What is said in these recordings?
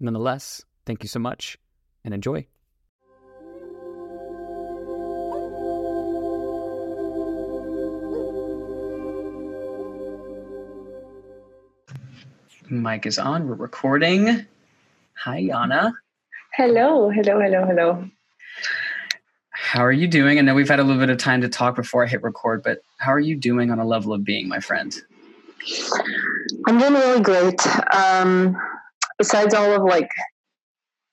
Nonetheless, thank you so much and enjoy. Mic is on. We're recording. Hi, Yana. Hello, hello, hello, hello. How are you doing? I know we've had a little bit of time to talk before I hit record, but how are you doing on a level of being, my friend? I'm doing really great. Um, besides all of like,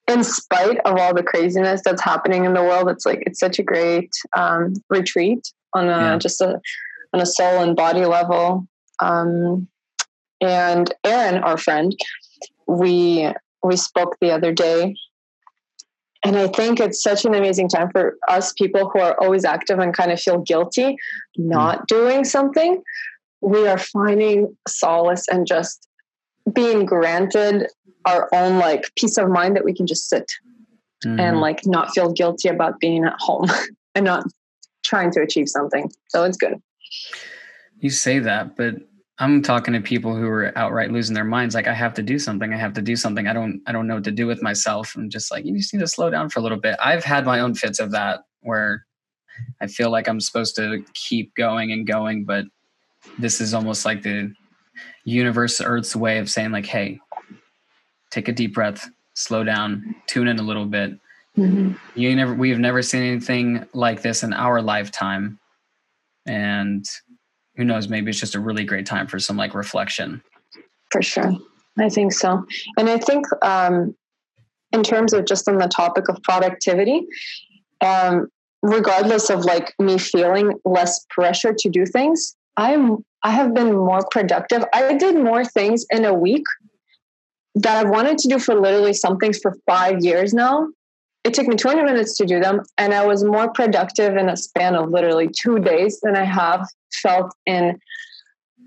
in spite of all the craziness that's happening in the world, it's like it's such a great um, retreat on a yeah. just a on a soul and body level. Um, and Aaron, our friend, we we spoke the other day and I think it's such an amazing time for us people who are always active and kind of feel guilty not mm. doing something. We are finding solace and just being granted our own like peace of mind that we can just sit mm. and like not feel guilty about being at home and not trying to achieve something. So it's good. You say that, but I'm talking to people who are outright losing their minds. Like I have to do something. I have to do something. I don't. I don't know what to do with myself. I'm just like you just need to slow down for a little bit. I've had my own fits of that where I feel like I'm supposed to keep going and going, but this is almost like the universe, Earth's way of saying like, "Hey, take a deep breath, slow down, tune in a little bit." Mm-hmm. You never. We have never seen anything like this in our lifetime, and who knows, maybe it's just a really great time for some like reflection. For sure. I think so. And I think um, in terms of just on the topic of productivity, um, regardless of like me feeling less pressure to do things, I'm I have been more productive. I did more things in a week that I've wanted to do for literally some things for five years now. It took me 20 minutes to do them, and I was more productive in a span of literally two days than I have felt in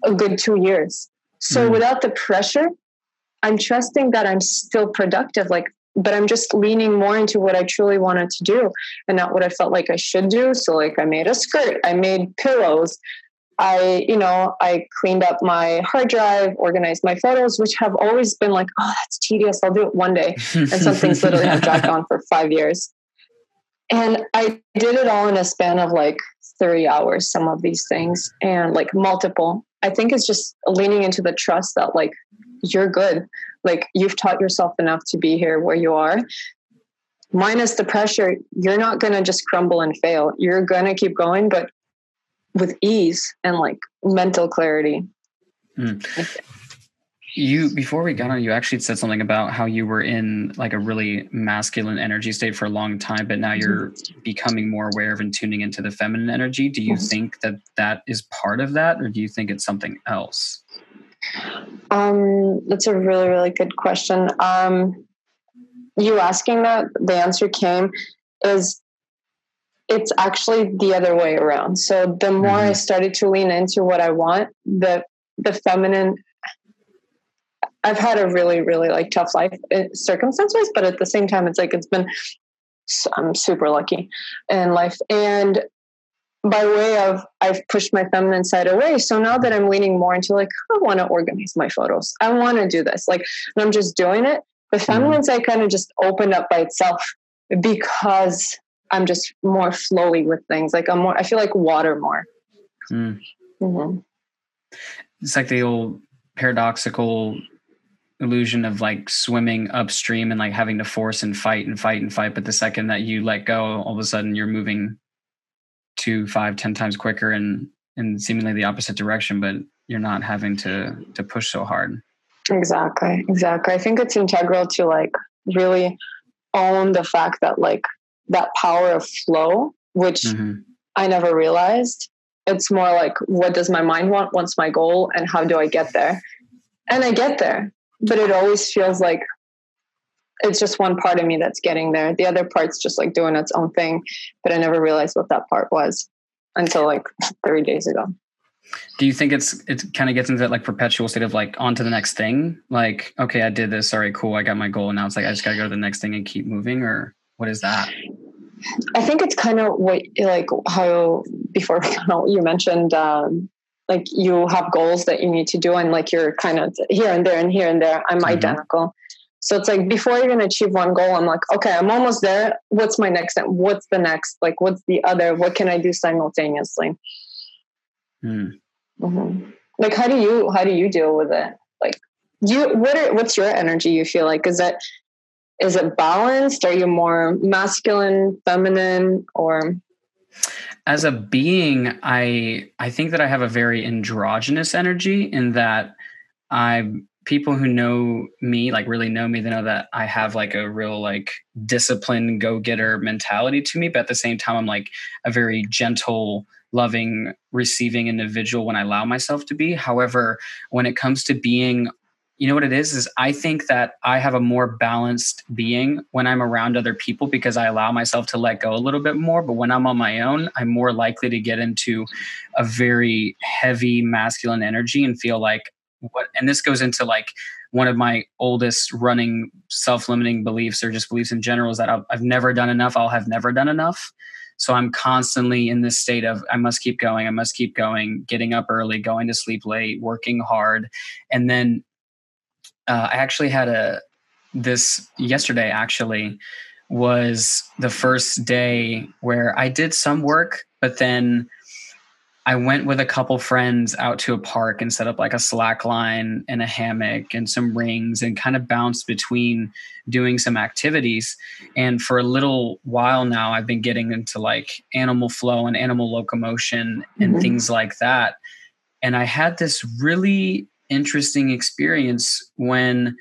a good two years. So mm. without the pressure, I'm trusting that I'm still productive. Like, but I'm just leaning more into what I truly wanted to do and not what I felt like I should do. So, like, I made a skirt, I made pillows, I, you know, I cleaned up my hard drive, organized my photos, which have always been like, oh, that's tedious. I'll do it one day. And some things literally have dragged on for five years. And I did it all in a span of like three hours, some of these things, and like multiple. I think it's just leaning into the trust that like you're good. Like you've taught yourself enough to be here where you are. Minus the pressure, you're not going to just crumble and fail. You're going to keep going, but with ease and like mental clarity. Mm you before we got on you actually said something about how you were in like a really masculine energy state for a long time but now you're mm-hmm. becoming more aware of and tuning into the feminine energy do you mm-hmm. think that that is part of that or do you think it's something else um that's a really really good question um you asking that the answer came is it's actually the other way around so the more mm-hmm. i started to lean into what i want the the feminine I've had a really, really like tough life circumstances, but at the same time, it's like it's been, I'm super lucky in life. And by way of, I've pushed my feminine side away. So now that I'm leaning more into like, I want to organize my photos, I want to do this, like, and I'm just doing it. The mm-hmm. feminine side kind of just opened up by itself because I'm just more flowy with things. Like I'm more, I feel like water more. Mm. Mm-hmm. It's like the old paradoxical illusion of like swimming upstream and like having to force and fight and fight and fight but the second that you let go all of a sudden you're moving two five ten times quicker and in seemingly the opposite direction but you're not having to to push so hard exactly exactly i think it's integral to like really own the fact that like that power of flow which mm-hmm. i never realized it's more like what does my mind want what's my goal and how do i get there and i get there but it always feels like it's just one part of me that's getting there. The other part's just like doing its own thing, but I never realized what that part was until like three days ago. Do you think it's it kind of gets into that like perpetual state of like on to the next thing? Like, okay, I did this. All right, cool. I got my goal. And now it's like I just gotta go to the next thing and keep moving, or what is that? I think it's kind of what like how before you mentioned um, like you have goals that you need to do and like you're kind of here and there and here and there. I'm mm-hmm. identical. So it's like before you're gonna achieve one goal, I'm like, okay, I'm almost there. What's my next step? What's the next? Like, what's the other? What can I do simultaneously? Hmm. Mm-hmm. Like, how do you how do you deal with it? Like, you what are what's your energy? You feel like is that is it balanced? Are you more masculine, feminine, or? As a being, I I think that I have a very androgynous energy in that I people who know me like really know me they know that i have like a real like disciplined go-getter mentality to me but at the same time i'm like a very gentle loving receiving individual when i allow myself to be however when it comes to being you know what it is is i think that i have a more balanced being when i'm around other people because i allow myself to let go a little bit more. But when i'm on my own i'm more likely to get into a very heavy masculine energy and feel like what and this goes into like one of my oldest running self-limiting beliefs or just beliefs in general is that I've, I've never done enough i'll have never done enough. So i'm constantly in this state of i must keep going i must keep going getting up early going to sleep late working hard. And then uh, i actually had a this yesterday actually was the first day where i did some work but then I went with a couple friends out to a park and set up like a slack line and a hammock and some rings and kind of bounced between doing some activities. And for a little while now, I've been getting into like animal flow and animal locomotion and mm-hmm. things like that. And I had this really interesting experience when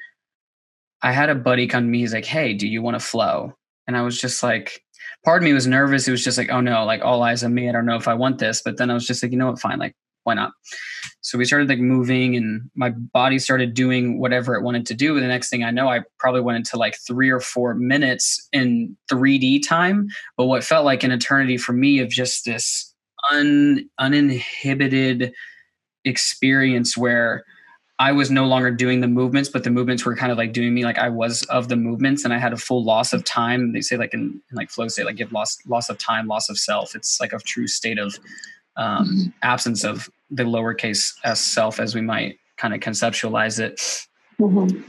I had a buddy come to me. He's like, Hey, do you want to flow? And I was just like, part of me was nervous. It was just like, oh no, like all eyes on me. I don't know if I want this. But then I was just like, you know what, fine, like why not? So we started like moving and my body started doing whatever it wanted to do. And the next thing I know, I probably went into like three or four minutes in 3D time. But what felt like an eternity for me of just this un, uninhibited experience where I was no longer doing the movements, but the movements were kind of like doing me like I was of the movements, and I had a full loss of time. They say like in, in like flow state, like you have loss loss of time, loss of self. It's like a true state of um, mm-hmm. absence of the lowercase s self, as we might kind of conceptualize it. Mm-hmm.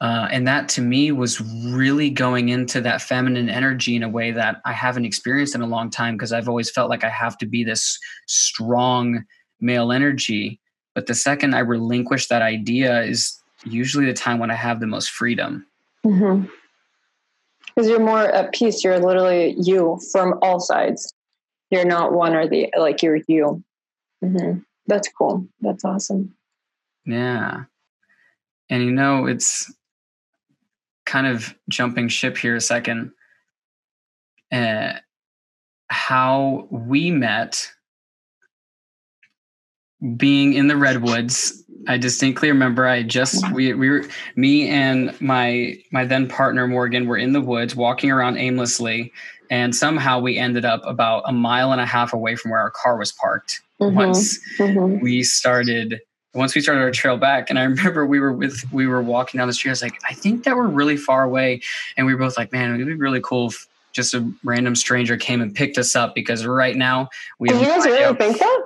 Uh, and that to me was really going into that feminine energy in a way that I haven't experienced in a long time because I've always felt like I have to be this strong male energy but the second I relinquish that idea is usually the time when I have the most freedom. Because mm-hmm. you're more at peace. You're literally you from all sides. You're not one or the like. You're you. Mm-hmm. That's cool. That's awesome. Yeah, and you know it's kind of jumping ship here a second. Uh, how we met being in the redwoods i distinctly remember i just we, we were me and my my then partner morgan were in the woods walking around aimlessly and somehow we ended up about a mile and a half away from where our car was parked mm-hmm. once mm-hmm. we started once we started our trail back and i remember we were with we were walking down the street i was like i think that we're really far away and we were both like man it would be really cool if just a random stranger came and picked us up because right now we have you guys really think that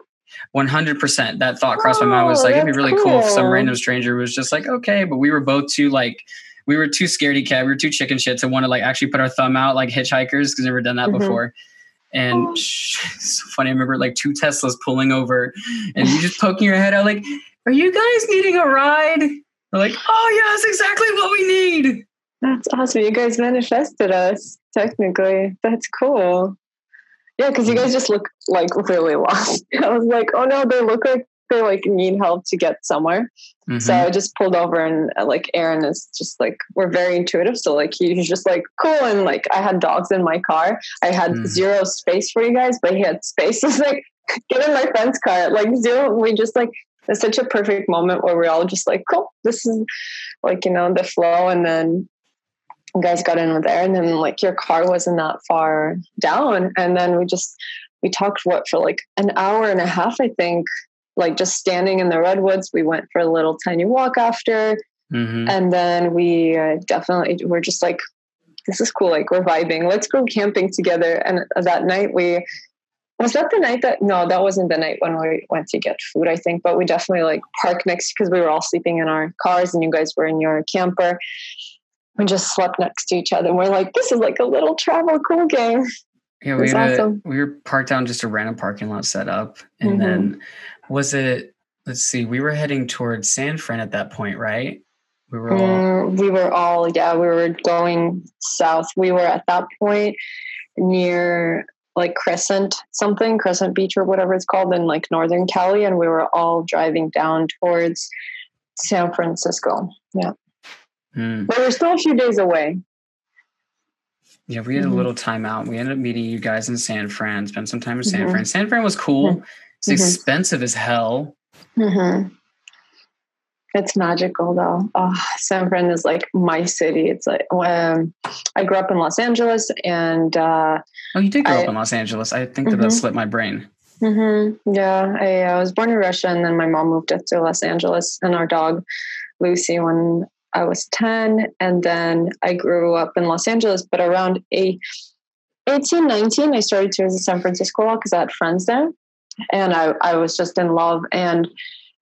100% that thought crossed oh, my mind was like it'd be really cool. cool. if some random stranger was just like okay but we were both too like we were too scaredy cat we were too chicken shit to want to like actually put our thumb out like hitchhikers because never done that mm-hmm. before and oh. so funny i remember like two teslas pulling over and you just poking your head out like are you guys needing a ride we're like oh yeah that's exactly what we need that's awesome you guys manifested us technically that's cool yeah, because you guys just look like really lost. I was like, oh no, they look like they like need help to get somewhere. Mm-hmm. So I just pulled over and uh, like Aaron is just like we're very intuitive. So like he's just like cool and like I had dogs in my car. I had mm. zero space for you guys, but he had space. It's like get in my friend's car. Like zero. We just like it's such a perfect moment where we're all just like cool. This is like you know the flow, and then you guys got in there and then like your car wasn't that far down. And then we just we talked what for like an hour and a half i think like just standing in the redwoods. We went for a little tiny walk after. Mm-hmm. and then we uh, definitely were just like this is cool like we're vibing. Let's go camping together. And that night we was that the night that no that wasn't the night when we went to get food i think. But we definitely like parked next because we were all sleeping in our cars and you guys were in your camper we just slept next to each other and we're like this is like a little travel cool game yeah we, were, awesome. we were parked down just a random parking lot set up and mm-hmm. then was it let's see we were heading towards san fran at that point right we were all mm, we were all yeah we were going south we were at that point near like Crescent something, Crescent Beach or whatever it's called in like Northern Cali. And we were all driving down towards San Francisco. Yeah. Mm. But we're still a few days away. Yeah, we had mm-hmm. a little time out. We ended up meeting you guys in San Fran, spent some time in San mm-hmm. Fran. San Fran was cool. Mm-hmm. It's mm-hmm. expensive as hell. Mm-hmm. It's magical though. Oh, San Fran is like my city. It's like um, I grew up in Los Angeles, and uh, oh, you did grow I, up in Los Angeles. I think that mm-hmm. that slipped my brain. Mm-hmm. Yeah, I, I, was born in Russia, and then my mom moved us to Los Angeles, and our dog Lucy when I was ten, and then I grew up in Los Angeles. But around a 18, 19, I started to visit San Francisco because I had friends there, and I I was just in love and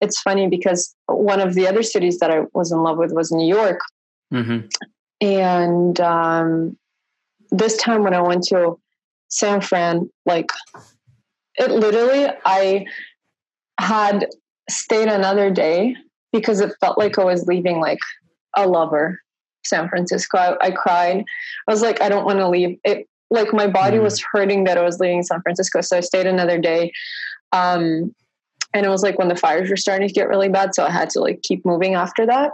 it's funny because one of the other cities that I was in love with was New York. Mm-hmm. And um, this time when I went to San Fran, like it literally, I had stayed another day because it felt like I was leaving like a lover, San Francisco. I, I cried. I was like, I don't want to leave. It like my body mm. was hurting that I was leaving San Francisco. So I stayed another day. Um, and it was like when the fires were starting to get really bad so i had to like keep moving after that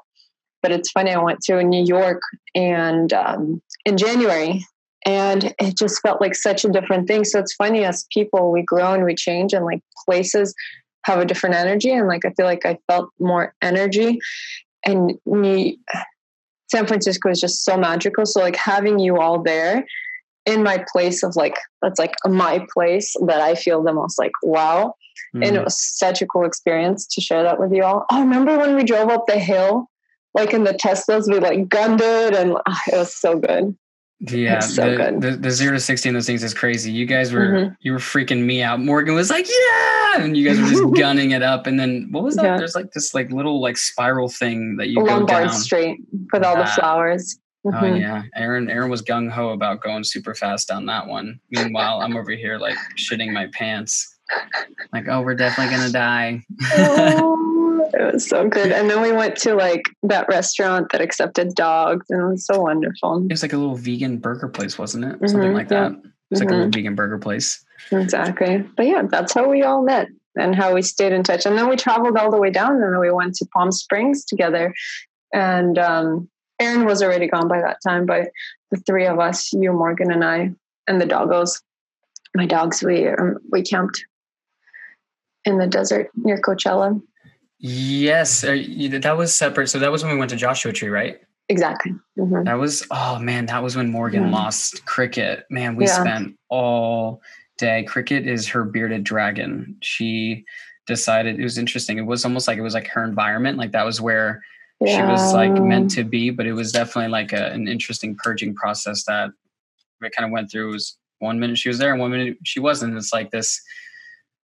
but it's funny i went to new york and um, in january and it just felt like such a different thing so it's funny as people we grow and we change and like places have a different energy and like i feel like i felt more energy and me san francisco is just so magical so like having you all there in my place of like that's like my place that i feel the most like wow Mm. And it mm. was such a cool experience to share that with you all. Oh, remember when we drove up the hill, like in the Teslas, we like gunned it and oh, it was so good. Yeah, so the, the, the, zero to sixty in those things is crazy. You guys were mm-hmm. you were freaking me out. Morgan was like, "Yeah," and you guys were just gunning it up. And then what was that? Yeah. There's like this like little like spiral thing that you Lombard go down. Street with all the flowers. Oh, mm-hmm. Oh yeah, Aaron. Aaron was gung ho about going super fast down that one. Meanwhile, I'm over here like shitting my pants like, oh, we're definitely gonna die. oh, it was so good. And then we went to like that restaurant that accepted dogs, and it was so wonderful. It was like a little vegan burger place, wasn't it? Mm-hmm, Something like yeah. that. It's like mm-hmm. a little mm-hmm. vegan burger place. Exactly. But yeah, that's how we all met and how we stayed in touch. And then we traveled all the way down, and then we went to Palm Springs together. And um, Aaron was already gone by that time, but the three of us, you, Morgan, and I, and the doggos, my dogs, we um, we camped in the desert near Coachella. Yes, uh, that was separate. So that was when we went to Joshua Tree, right? Exactly. Mm-hmm. That was oh man, that was when Morgan mm-hmm. lost Cricket. Man, we yeah. spent all day. Cricket is her bearded dragon. She decided it was interesting. It was almost like it was like her environment. Like that was where yeah. she was like meant to be. But it was definitely like a, an interesting purging process that we kind of went through. It was one minute she was there and one minute she wasn't. It's like this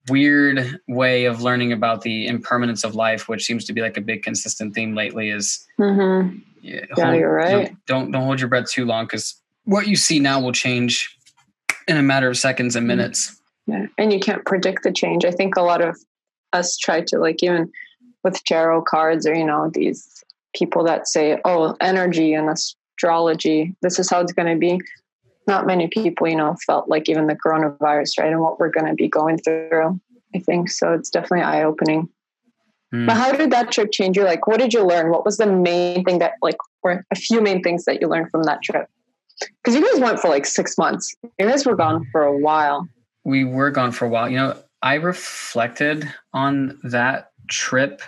weird way of learning about the impermanence of life, which seems to be like a big consistent theme lately. Is mm-hmm. yeah, hold, you're right. don't don't hold your breath too long because what you see now will change in a matter of seconds and mm-hmm. minutes. Yeah, and you can't predict the change. I think a lot of us try to like even with tarot cards or you know these people that say, "Oh, energy and astrology. This is how it's going to be." Not many people, you know, felt like even the coronavirus, right? And what we're going to be going through, I think. So it's definitely eye opening. Mm. But how did that trip change you? Like, what did you learn? What was the main thing that, like, or a few main things that you learned from that trip? Because you guys went for like six months. You guys were gone for a while. We were gone for a while. You know, I reflected on that trip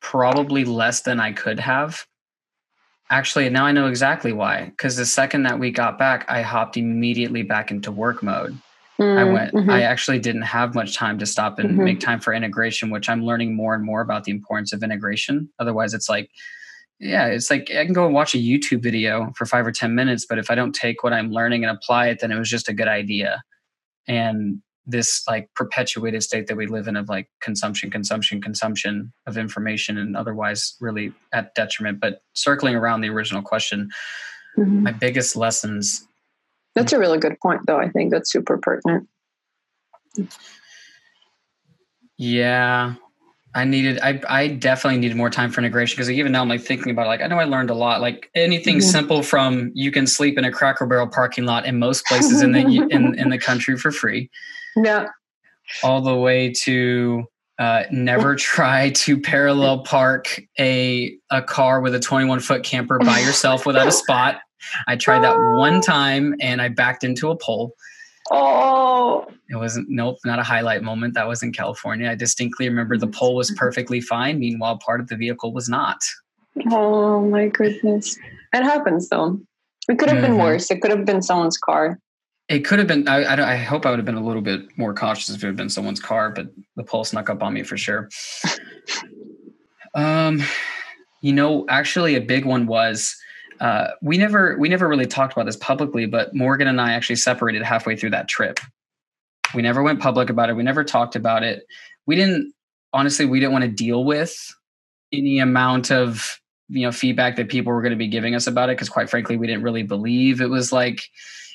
probably less than I could have Actually, now I know exactly why. Because the second that we got back, I hopped immediately back into work mode. Mm, I went, mm-hmm. I actually didn't have much time to stop and mm-hmm. make time for integration, which I'm learning more and more about the importance of integration. Otherwise, it's like, yeah, it's like I can go and watch a YouTube video for five or 10 minutes, but if I don't take what I'm learning and apply it, then it was just a good idea. And this like perpetuated state that we live in of like consumption, consumption, consumption of information and otherwise really at detriment. But circling around the original question, mm-hmm. my biggest lessons. That's a really good point, though. I think that's super pertinent. Yeah. I needed I I definitely needed more time for integration because even now I'm like thinking about it, like I know I learned a lot. Like anything mm-hmm. simple from you can sleep in a Cracker Barrel parking lot in most places in the in in the country for free. Yeah. All the way to uh, never try to parallel park a a car with a 21 foot camper by yourself without a spot. I tried that one time and I backed into a pole. Oh. It wasn't nope, not a highlight moment. That was in California. I distinctly remember the pole was perfectly fine. Meanwhile, part of the vehicle was not. Oh my goodness. It happens though. It could have mm-hmm. been worse. It could have been someone's car. It could have been. I, I, I, hope I would have been a little bit more cautious if it had been someone's car, but the pole snuck up on me for sure. um, you know, actually, a big one was uh, we never we never really talked about this publicly, but Morgan and I actually separated halfway through that trip. We never went public about it. We never talked about it. We didn't honestly. We didn't want to deal with any amount of you know feedback that people were going to be giving us about it because quite frankly we didn't really believe it was like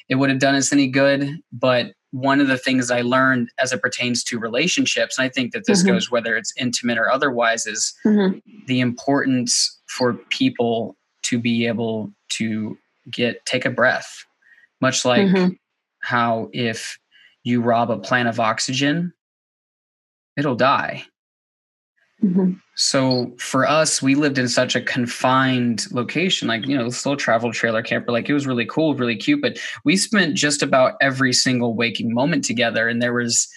it would have done us any good. But one of the things I learned as it pertains to relationships, and I think that this mm-hmm. goes whether it's intimate or otherwise, is mm-hmm. the importance for people to be able to get take a breath. Much like mm-hmm. how if you rob a plant of oxygen, it'll die. Mm-hmm. So for us, we lived in such a confined location, like, you know, this little travel trailer camper. Like it was really cool, really cute, but we spent just about every single waking moment together. And there was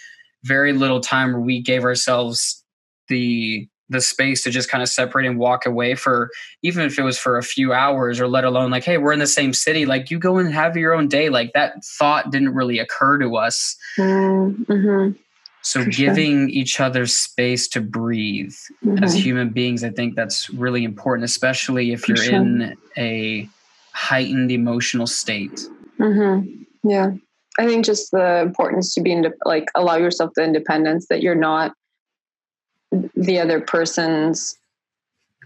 very little time where we gave ourselves the the space to just kind of separate and walk away for even if it was for a few hours or let alone like hey we're in the same city like you go and have your own day like that thought didn't really occur to us mm-hmm. So For giving sure. each other space to breathe mm-hmm. as human beings, I think that's really important, especially if you're sure. in a heightened emotional state. Mm-hmm. Yeah. I think just the importance to be in, like allow yourself the independence that you're not the other person's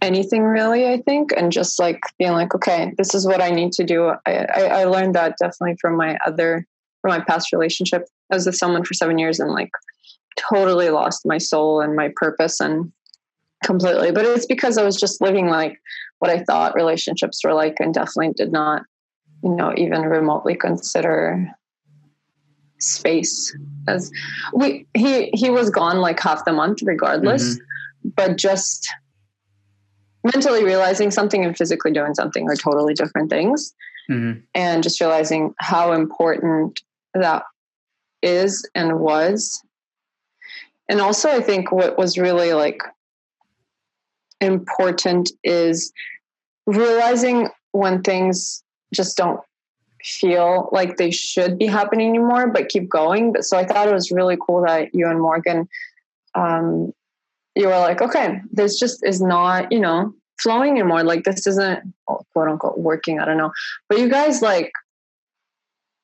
anything really i think and just like being like okay this is what i need to do i i, I learned that definitely from my other from my past relationship i was with someone for seven years and like totally lost my soul and my purpose and completely. But it's because I was just living like what I thought relationships were like and definitely did not, you know, even remotely consider space as we he he was gone like half the month regardless mm-hmm. but just mentally realizing something and physically doing something are totally different things mm-hmm. and just realizing how important that is and was and also i think what was really like important is realizing when things just don't feel like they should be happening anymore but keep going. But so i thought it was really cool that you and morgan um you were like okay this just is not you know flowing anymore. Like this isn't quote unquote working. I don't know. But you guys like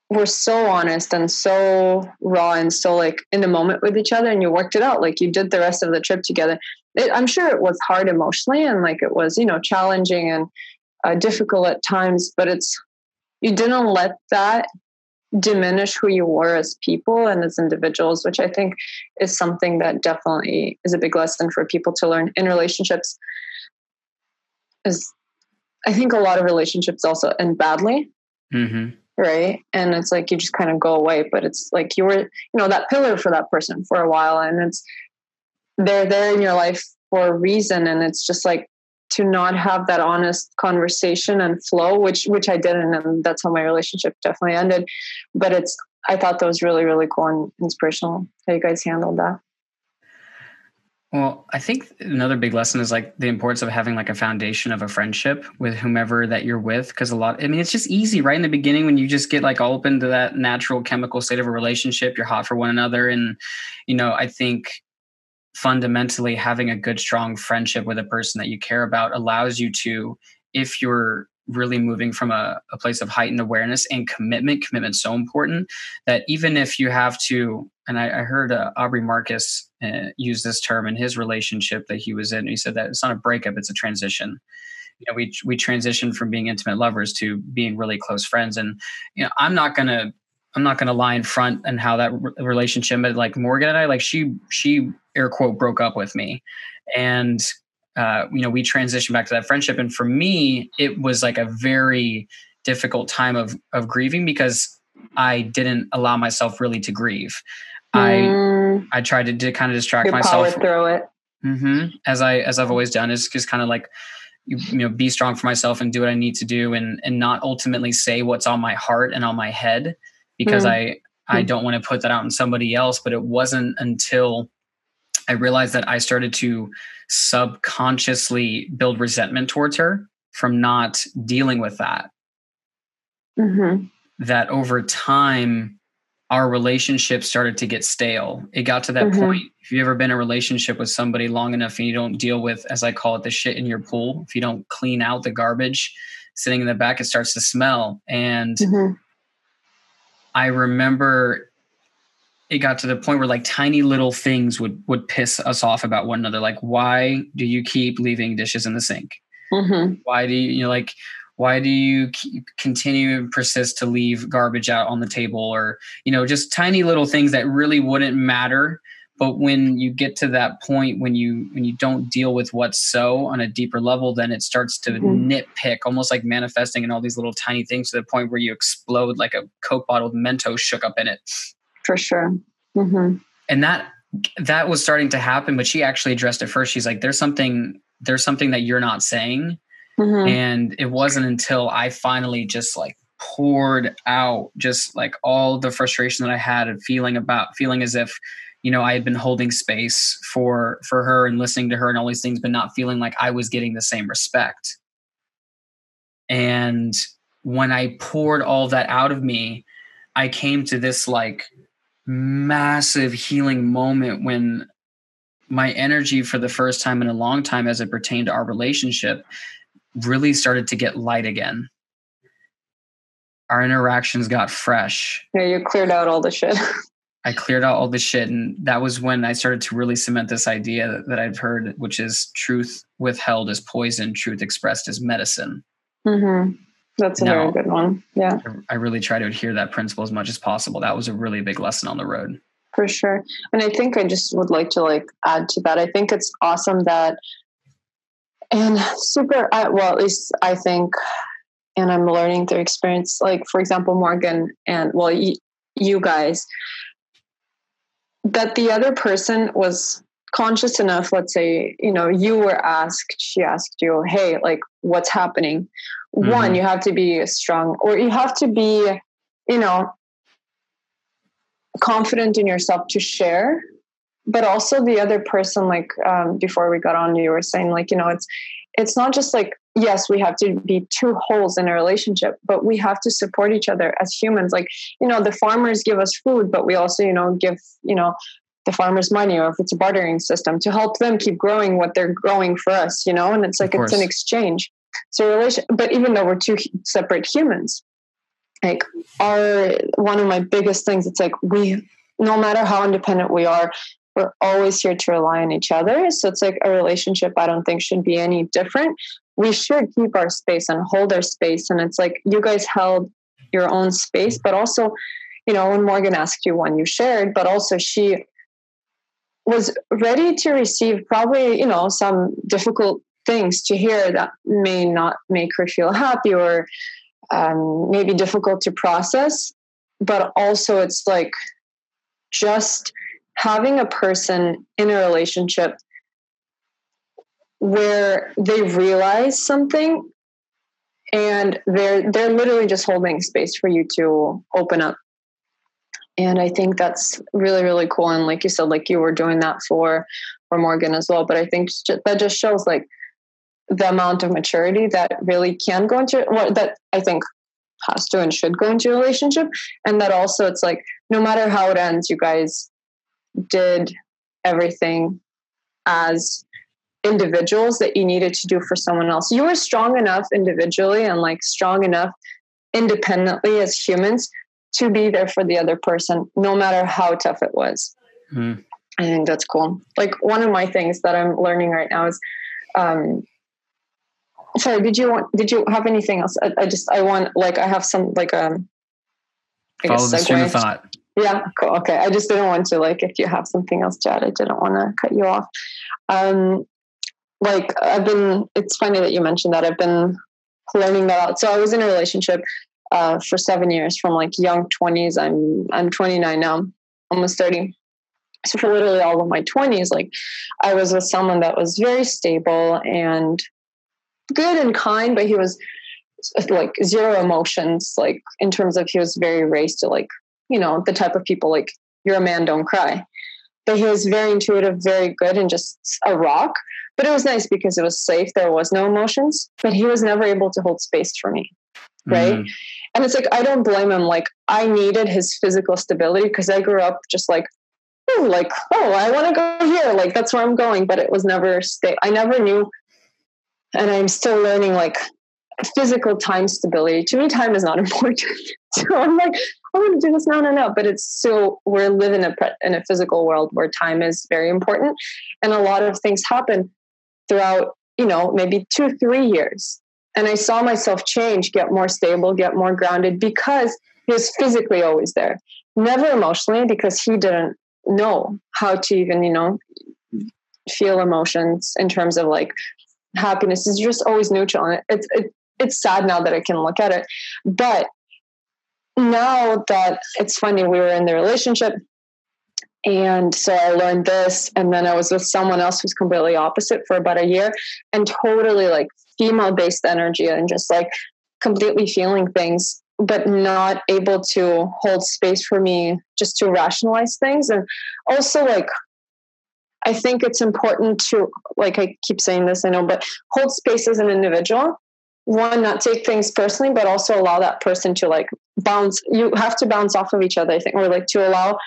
were so honest and so raw and so like in the moment with each other and you worked it out. Like you did the rest of the trip together. It, i'm sure it was hard emotionally and like it was you know challenging and uh, difficult at times but it's you didn't let that diminish who you were as people and as individuals which i think is something that definitely is a big lesson for people to learn in relationships. Is i think a lot of relationships also end badly. Mm-hmm. Right? And it's like you just kind of go away but it's like you were you know that pillar for that person for a while and it's they're there in your life for a reason and it's just like to not have that honest conversation and flow which which i didn't and that's how my relationship definitely ended but it's i thought that was really really cool and inspirational how you guys handled that Well, I think another big lesson is like the importance of having like a foundation of a friendship with whomever that you're with. Cause a lot, I mean, it's just easy right in the beginning when you just get like all open to that natural chemical state of a relationship, you're hot for one another. And, you know, I think fundamentally having a good, strong friendship with a person that you care about allows you to, if you're really moving from a, a place of heightened awareness and commitment, commitment so important that even if you have to, and I, I heard uh, Aubrey Marcus uh, use this term in his relationship that he was in. He said that it's not a breakup; it's a transition. You know, we we transitioned from being intimate lovers to being really close friends. And you know, I'm not gonna I'm not gonna lie in front and how that re- relationship, but like Morgan and I, like she she air quote broke up with me, and uh, you know we transitioned back to that friendship. And for me, it was like a very difficult time of of grieving because I didn't allow myself really to grieve. Mm. I I tried to, to kind of distract myself. Power through it. Mm-hmm. As I as I've always done is just kind of like you, you know be strong for myself and do what I need to do and and not ultimately say what's on my heart and on my head because mm. I I mm. don't want to put that out on somebody else. But it wasn't until I realized that I started to subconsciously build resentment towards her from not dealing with that. Mm-hmm. That over time our relationship started to get stale. It got to that mm-hmm. point. If you've ever been in a relationship with somebody long enough and you don't deal with, as I call it, the shit in your pool, if you don't clean out the garbage sitting in the back, it starts to smell. And mm-hmm. I remember it got to the point where like tiny little things would would piss us off about one another. Like, why do you keep leaving dishes in the sink? Mm-hmm. Why do you, you know, like why do you continue and persist to leave garbage out on the table or you know just tiny little things that really wouldn't matter but when you get to that point when you when you don't deal with what's so on a deeper level then it starts to mm-hmm. nitpick almost like manifesting in all these little tiny things to the point where you explode like a coke bottle with mentos shook up in it for sure mm-hmm. and that that was starting to happen but she actually addressed it first she's like there's something there's something that you're not saying Mm-hmm. And it wasn't until I finally just like poured out just like all the frustration that I had and feeling about feeling as if you know I had been holding space for for her and listening to her and all these things but not feeling like I was getting the same respect. And when I poured all that out of me, I came to this like massive healing moment when my energy for the first time in a long time as it pertained to our relationship really started to get light again. Our interactions got fresh. Yeah, you cleared out all the shit. I cleared out all the shit. And that was when I started to really cement this idea that, that I've heard, which is truth withheld is poison, truth expressed is medicine. Mm-hmm. That's a now, very good one. Yeah. I really try to adhere that principle as much as possible. That was a really big lesson on the road. For sure. And I think I just would like to like add to that. I think it's awesome that and super well at least i think and i'm learning through experience like for example morgan and well y- you guys that the other person was conscious enough let's say you know you were asked she asked you hey like what's happening mm-hmm. one you have to be strong or you have to be you know confident in yourself to share but also the other person like um, before we got on you were saying like you know it's it's not just like yes we have to be two wholes in a relationship but we have to support each other as humans. Like you know the farmers give us food but we also you know give you know the farmers money or if it's a bartering system to help them keep growing what they're growing for us you know and it's like it's an exchange. So relation but even though we're two separate humans like our one of my biggest things it's like we no matter how independent we are we're always here to rely on each other. So it's like a relationship I don't think should be any different. We should keep our space and hold our space. And it's like you guys held your own space, but also, you know, when Morgan asked you one, you shared, but also she was ready to receive probably, you know, some difficult things to hear that may not make her feel happy or um, maybe difficult to process. But also, it's like just having a person in a relationship where they realize something and they're they're literally just holding space for you to open up and i think that's really really cool and like you said like you were doing that for for Morgan as well. But I think that just shows like the amount of maturity that really can go into what that I think has to and should go into a relationship. And that also it's like no matter how it ends, you guys did everything as individuals that you needed to do for someone else. You were strong enough individually and like strong enough independently as humans to be there for the other person, no matter how tough it was. Mm. I think that's cool. Like one of my things that I'm learning right now is, um, sorry, did you want, did you have anything else? I, I just, I want, like, I have some, like, um, I Follow the stream of thought. Yeah, cool. Okay. I just didn't want to, like, if you have something else to add, I didn't want to cut you off. Um, like I've been, it's funny that you mentioned that. I've been learning that out. So I was in a relationship uh, for seven years from like young 20s. I'm, I'm 29 now, almost 30. So for literally all of my 20s, like I was with someone that was very stable and good and kind, but he was like zero emotions, like in terms of he was very raised to like, you know, the type of people like, you're a man, don't cry. But he was very intuitive, very good, and just a rock. But it was nice because it was safe. There was no emotions, but he was never able to hold space for me. Right. Mm. And it's like, I don't blame him. Like, I needed his physical stability because I grew up just like, oh, like, oh, I want to go here. Like, that's where I'm going. But it was never stay. I never knew. And I'm still learning like physical time stability. To me, time is not important. so I'm like, I want to do this. No, no, no. But it's so we're living in a, in a physical world where time is very important. And a lot of things happen throughout, you know, maybe two, three years. And I saw myself change, get more stable, get more grounded because he was physically always there. Never emotionally because he didn't know how to even, you know, feel emotions in terms of like happiness is just always neutral. And it's, it, it's sad now that I can look at it. But now that it's funny, we were in the relationship and so I learned this. And then I was with someone else who's completely opposite for about a year and totally like female based energy and just like completely feeling things, but not able to hold space for me just to rationalize things. And also, like, I think it's important to, like, I keep saying this, I know, but hold space as an individual. One, not take things personally, but also allow that person to like bounce. You have to bounce off of each other, I think, or like to allow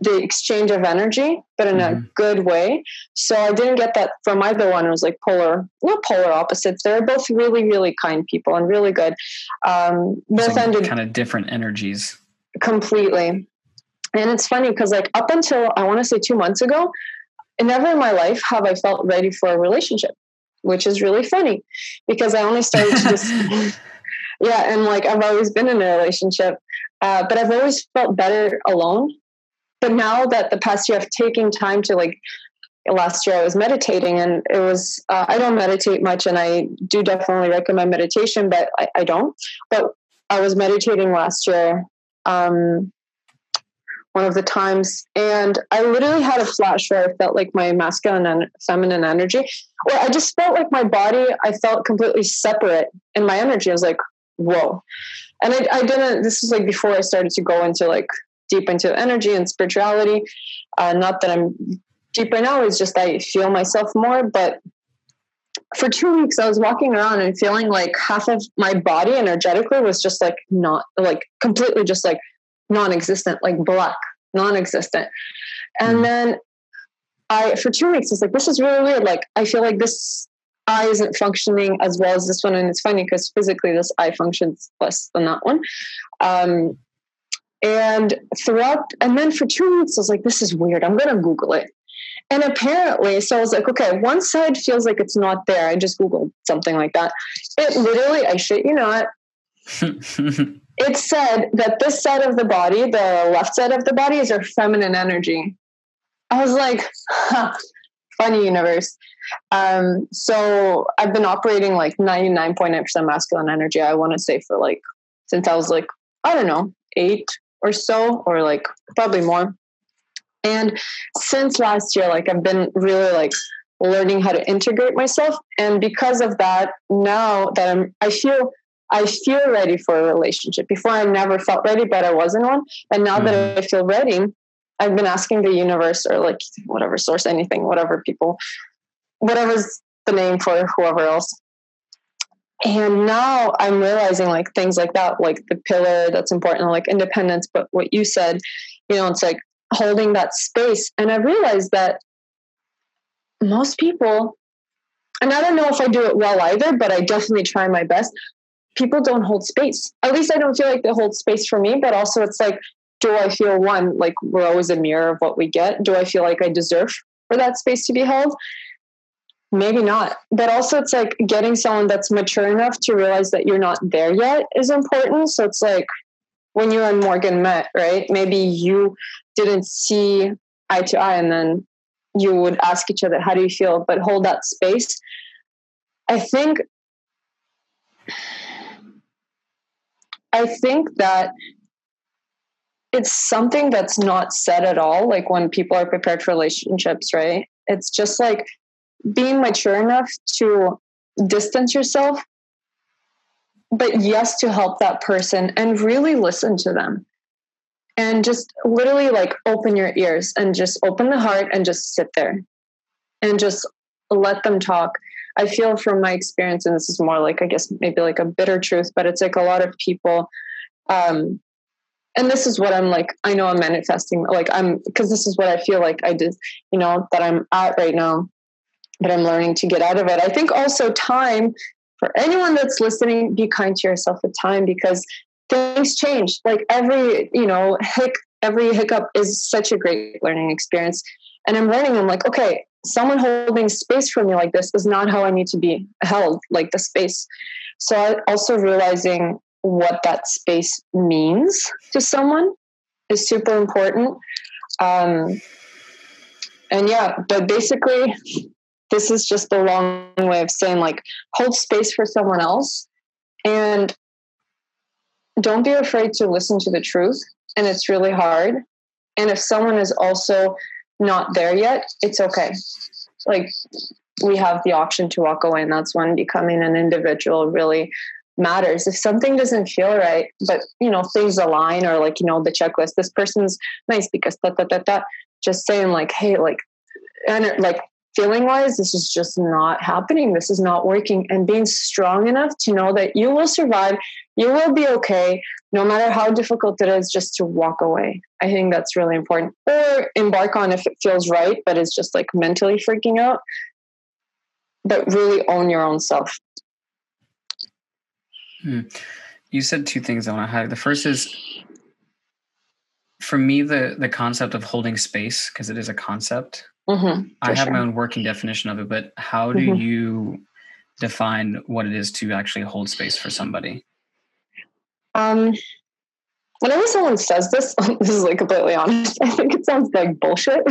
the exchange of energy, but in mm-hmm. a good way. So I didn't get that from either one. It was like polar, not polar opposites. They're both really, really kind people and really good. Um, both like ended kind of different energies. Completely. And it's funny because like up until I want to say two months ago, never in my life have I felt ready for a relationship, which is really funny because I only started to just yeah, and like I've always been in a relationship, uh, but I've always felt better alone. But now that the past year I've time to like last year I was meditating and it was uh, I don't meditate much and I do definitely recommend meditation but I, I don't. But I was meditating last year um, one of the times and I literally had a flash where I felt like my masculine and feminine energy. Where I just felt like my body I felt completely separate in my energy. I was like whoa and I, I didn't this was like before I started to go into like deep into energy and spirituality. Uh, not that I'm deep right now, it's just I feel myself more. But for two weeks, I was walking around and feeling like half of my body energetically was just like not like completely just like non existent, like black, non existent. And mm. then I, for two weeks, it's like, this is really weird. Like, I feel like this eye isn't functioning as well as this one. And it's funny because physically this eye functions less than that one. Um, and throughout, and then for two weeks, I was like, this is weird. I'm going to Google it. And apparently, so I was like, okay, one side feels like it's not there. I just Googled something like that. It literally, I shit you not, it said that this side of the body, the left side of the body, is our feminine energy. I was like, huh, funny universe. Um, so I've been operating like 99.9% masculine energy, I want to say, for like, since I was like, I don't know, eight, or so, or like probably more. And since last year, like I've been really like learning how to integrate myself. And because of that, now that I'm, I feel, I feel ready for a relationship. Before I never felt ready, but I wasn't one. And now mm-hmm. that I feel ready, I've been asking the universe or like whatever source, anything, whatever people, whatever's the name for whoever else. And now I'm realizing like things like that, like the pillar that's important, like independence. But what you said, you know, it's like holding that space. And I realized that most people, and I don't know if I do it well either, but I definitely try my best. People don't hold space. At least I don't feel like they hold space for me, but also it's like, do I feel one, like we're always a mirror of what we get? Do I feel like I deserve for that space to be held? Maybe not. But also, it's like getting someone that's mature enough to realize that you're not there yet is important. So it's like when you and Morgan met, right? Maybe you didn't see eye to eye and then you would ask each other, How do you feel? But hold that space. I think. I think that it's something that's not said at all. Like when people are prepared for relationships, right? It's just like being mature enough to distance yourself, but yes, to help that person and really listen to them. And just literally like open your ears and just open the heart and just sit there and just let them talk. I feel from my experience, and this is more like, I guess, maybe like a bitter truth, but it's like a lot of people um, and this is what I'm like, I know I'm manifesting, like I'm, because this is what I feel like I did, you know, that I'm at right now, but I'm learning to get out of it. I think also time for anyone that's listening, be kind to yourself with time because things change. Like every, you know, hic, every hiccup is such a great learning experience. And I'm learning, I'm like, okay, someone holding space for me like this is not how I need to be held, like the space. So I also realizing what that space means to someone is super important. Um, and yeah, but basically, this is just the long way of saying like hold space for someone else and don't be afraid to listen to the truth. And it's really hard. And if someone is also not there yet, it's okay. Like we have the option to walk away, and that's when becoming an individual really matters. If something doesn't feel right but you know things align or like you know the checklist this person's nice because that that that that just saying like hey like and like feeling wise this is just not happening. This is not working. And being strong enough to know that you will survive you will be okay no matter how difficult it is just to walk away. I think that's really important. Or embark on if it feels right but it's just like mentally freaking out. But really own your own self Hmm. You said two things I want to highlight. The first is for me the the concept of holding space because it is a concept. Mm-hmm, I have sure. my own working definition of it, but how do mm-hmm. you define what it is to actually hold space for somebody? Um, whenever someone says this, this is like completely honest. I think it sounds like bullshit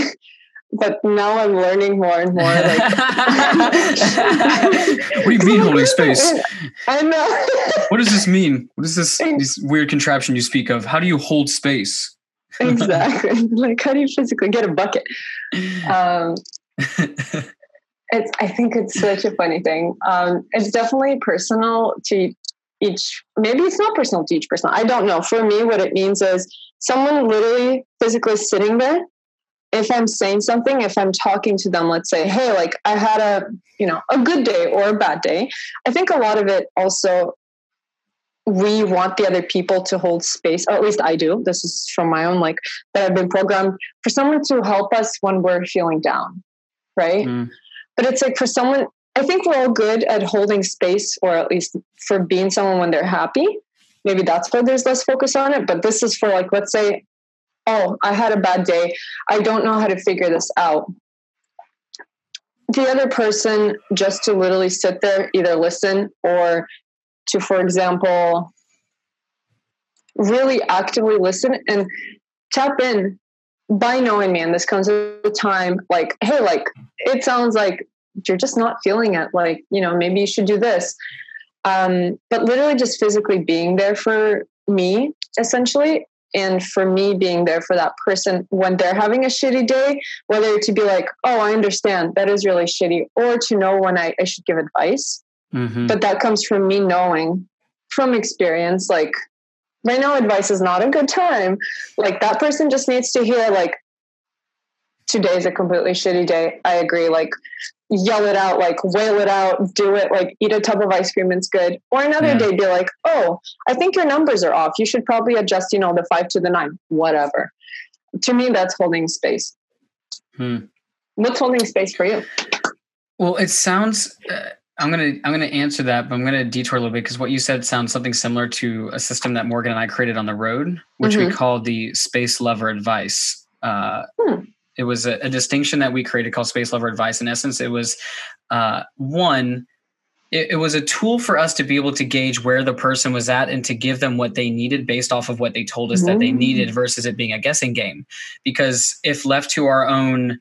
but now I'm learning more and more. Like, what do you mean holding space? I know. what does this mean? What is this, this weird contraption you speak of? How do you hold space? exactly. Like, how do you physically get a bucket? Um, it's. I think it's such a funny thing. Um, it's definitely personal to each. Maybe it's not personal to each person. I don't know. For me, what it means is someone literally physically sitting there if I'm saying something, if I'm talking to them, let's say, hey, like I had a, you know, a good day or a bad day, I think a lot of it also we want the other people to hold space, or at least I do. This is from my own, like that I've been programmed for someone to help us when we're feeling down, right? Mm. But it's like for someone, I think we're all good at holding space, or at least for being someone when they're happy. Maybe that's why there's less focus on it. But this is for like, let's say oh, I had a bad day. I don't know how to figure this out. The other person just to literally sit there, either listen or to, for example, really actively listen and tap in by knowing me. And this comes with time like, hey, like, it sounds like you're just not feeling it. Like, you know, maybe you should do this. Um, but literally just physically being there for me essentially and for me being there for that person when they're having a shitty day whether to be like oh i understand. That is really shitty or to know when i, I should give advice. Mm-hmm. but that comes from me knowing from experience like right now advice is not a good time. Like that person just needs to hear like today is a completely shitty day. I agree. Like yell it out, like wail it out, do it, like eat a tub of ice cream, it's good. Or another yeah. day be like, oh, I think your numbers are off. You should probably adjust, you know, the five to the nine, whatever. To me, that's holding space. Hmm. What's holding space for you? Well, it sounds. Uh, I'm gonna I'm gonna answer that, but I'm gonna detour a little bit because what you said sounds something similar to a system that Morgan and I created on the road, which mm-hmm. we call the Space Lover Advice. Uh, hmm. It was a, a, distinction that we created called Space Lover Advice. In essence, it was uh, one. It, it was a tool for us to be able to gauge where the person was at and to give them what they needed based off of what they told us mm-hmm. that they needed versus it being a guessing game. Because if left to our own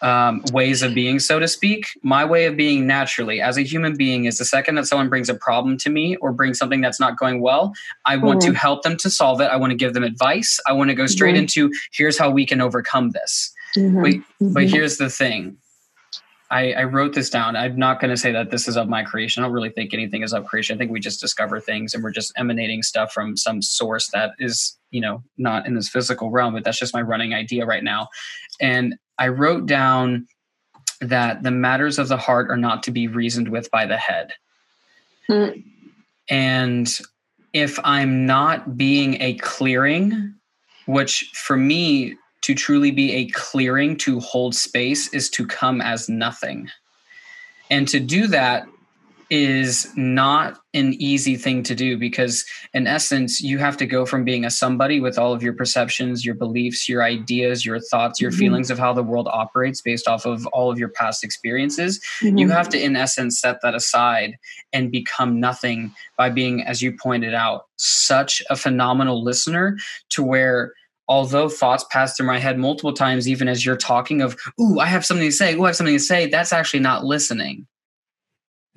um, ways of being, so to speak. My way of being naturally as a human being is the second that someone brings a problem to me or brings something that's not going well, I want mm-hmm. to help them to solve it. I want to give them advice. I want to go straight mm-hmm. into here's how we can overcome this. Mm-hmm. But, but mm-hmm. here's the thing. I, I wrote this down. I'm not going to say that this is of my creation. I don't really think anything is of creation. I think we just discover things and we're just emanating stuff from some source that is, you know, not in this physical realm, but that's just my running idea right now. And I wrote down that the matters of the heart are not to be reasoned with by the head. Mm. And if I'm not being a clearing, which for me, to truly be a clearing to hold space is to come as nothing. And to do that is not an easy thing to do because in essence you have to go from being a somebody with all of your perceptions your beliefs your ideas your thoughts your mm-hmm. feelings of how the world operates based off of all of your past experiences mm-hmm. you have to in essence set that aside and become nothing by being as you pointed out such a phenomenal listener to where although thoughts pass through my head multiple times even as you're talking of ooh i have something to say ooh i have something to say that's actually not listening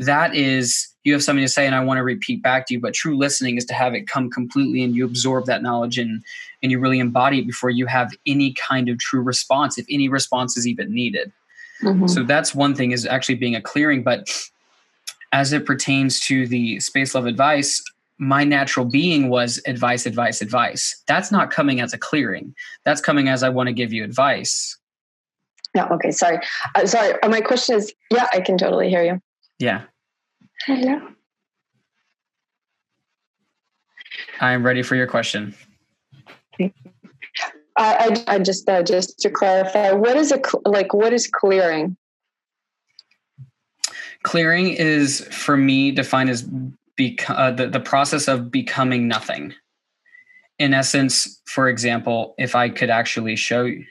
that is you have something to say and I want to repeat back to you. But true listening is to have it come completely and you absorb that knowledge and and you really embody it before you have any kind of true response, if any response is even needed. Mm-hmm. So that's one thing is actually being a clearing. But as it pertains to the space love advice, my natural being was advice, advice, advice. That's not coming as a clearing. That's coming as I want to give you advice. No, okay, sorry. Uh, sorry, uh, my question is yeah, I can totally hear you. Yeah. Hello. I'm ready for your question. I, I, I just uh, just to clarify, what is a like? What is clearing? Clearing is for me defined as bec- uh, the the process of becoming nothing. In essence, for example, if I could actually show you,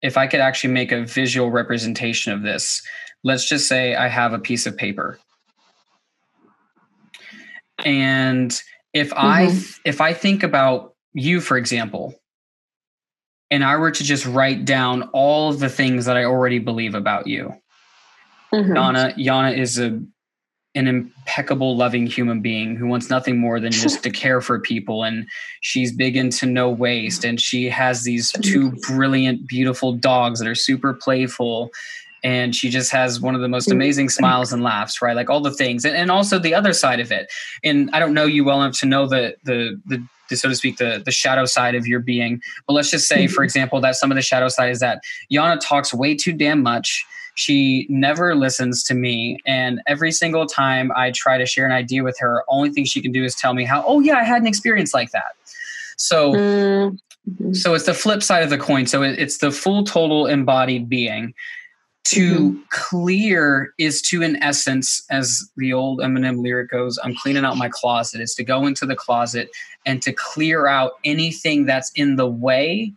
if I could actually make a visual representation of this, let's just say I have a piece of paper. And if mm-hmm. I if I think about you for example, and I were to just write down all of the things that I already believe about you. Mm-hmm. Yana Yana is a an impeccable loving human being who wants nothing more than just to care for people and she's big into no waste and she has these two brilliant beautiful dogs that are super playful and she just has one of the most amazing smiles and laughs right? Like all the things and, and also the other side of it and i don't know you well enough to know the the the, the so to speak the the shadow side of your being but let's just say for example that some of the shadow side is that yana talks way too damn much she never listens to me and every single time i try to share an idea with her only thing she can do is tell me how oh yeah i had an experience like that so mm-hmm. so it's the flip side of the coin so it, it's the full total embodied being to mm-hmm. clear is to in essence as the old eminem lyric goes i'm cleaning out my closet is to go into the closet and to clear out anything that's in the way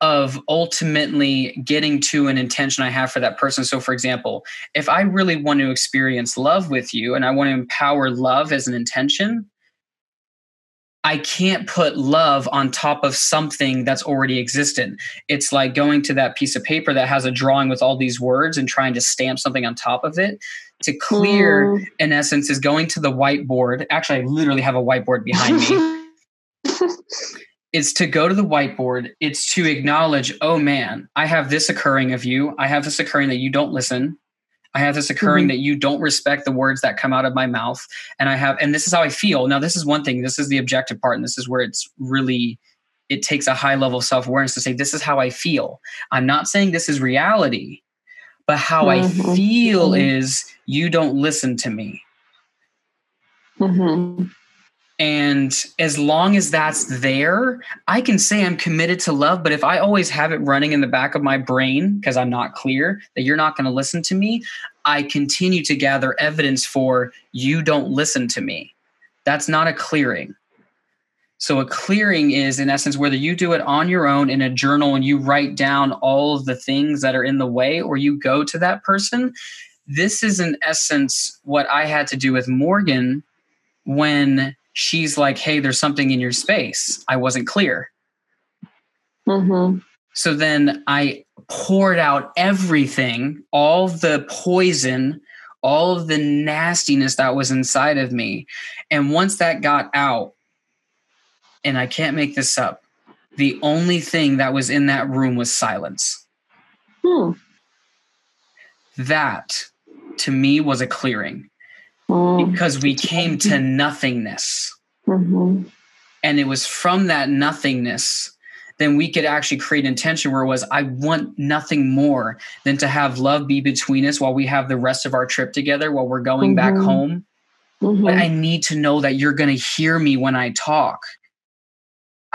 of ultimately getting to an intention i have for that person so for example if i really want to experience love with you and i want to empower love as an intention I can't put love on top of something that's already existent. It's like going to that piece of paper that has a drawing with all these words and trying to stamp something on top of it. To clear, mm. in essence, is going to the whiteboard. Actually, I literally have a whiteboard behind me. it's to go to the whiteboard. It's to acknowledge, oh man, I have this occurring of you. I have this occurring that you don't listen. I have this occurring mm-hmm. that you don't respect the words that come out of my mouth. And I have, and this is how I feel. Now, this is one thing, this is the objective part, and this is where it's really it takes a high level of self awareness to say, this is how I feel. I'm not saying this is reality, but how mm-hmm. I feel mm-hmm. is you don't listen to me. Mm-hmm. And as long as that's there, I can say I'm committed to love. But if I always have it running in the back of my brain because I'm not clear that you're not going to listen to me, I continue to gather evidence for you don't listen to me. That's not a clearing. So, a clearing is, in essence, whether you do it on your own in a journal and you write down all of the things that are in the way, or you go to that person. This is, in essence, what I had to do with Morgan when she's like, hey, there's something in your space. I wasn't clear. Mm-hmm. So then I poured out everything, all the poison, all of the nastiness that was inside of me. And once that got out, and I can't make this up, the only thing that was in that room was silence. Hmm. That to me was a clearing mm. because we came to nothingness. Mm-hmm. And it was from that nothingness then we could actually create intention where it was i want nothing more than to have love be between us while we have the rest of our trip together while we're going mm-hmm. back home mm-hmm. but i need to know that you're going to hear me when i talk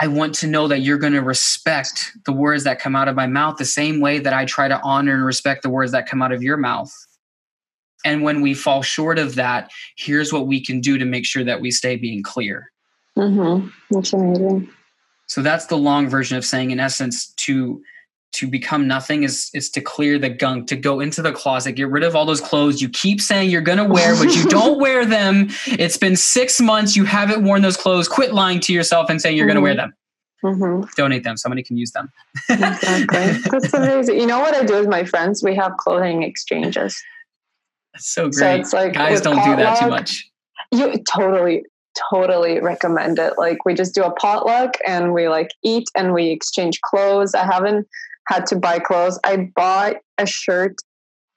i want to know that you're going to respect the words that come out of my mouth the same way that i try to honor and respect the words that come out of your mouth and when we fall short of that, here's what we can do to make sure that we stay being clear. Mm-hmm. That's amazing. So that's the long version of saying, in essence, to to become nothing is is to clear the gunk, to go into the closet, get rid of all those clothes you keep saying you're gonna wear, but you don't wear them. It's been six months, you haven't worn those clothes. Quit lying to yourself and saying you're mm-hmm. gonna wear them. Mm-hmm. Donate them. Somebody can use them. exactly. That's amazing. You know what I do with my friends? We have clothing exchanges. That's so great. So it's like guys don't potluck, do that too much. You totally, totally recommend it. Like we just do a potluck and we like eat and we exchange clothes. I haven't had to buy clothes. I bought a shirt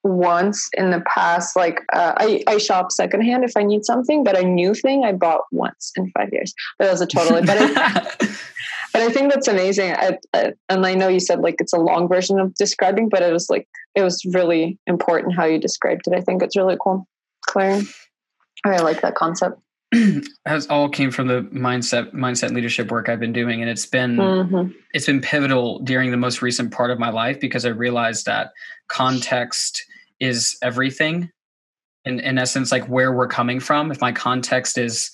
once in the past. Like uh, I, I shop secondhand if I need something, but a new thing I bought once in five years. But it was a totally. But I, but I think that's amazing. I, I, and I know you said like it's a long version of describing, but it was like it was really important how you described it. I think it's really cool, Claire. I like that concept. That all came from the mindset mindset leadership work I've been doing, and it's been mm-hmm. it's been pivotal during the most recent part of my life because I realized that context is everything. In in essence, like where we're coming from. If my context is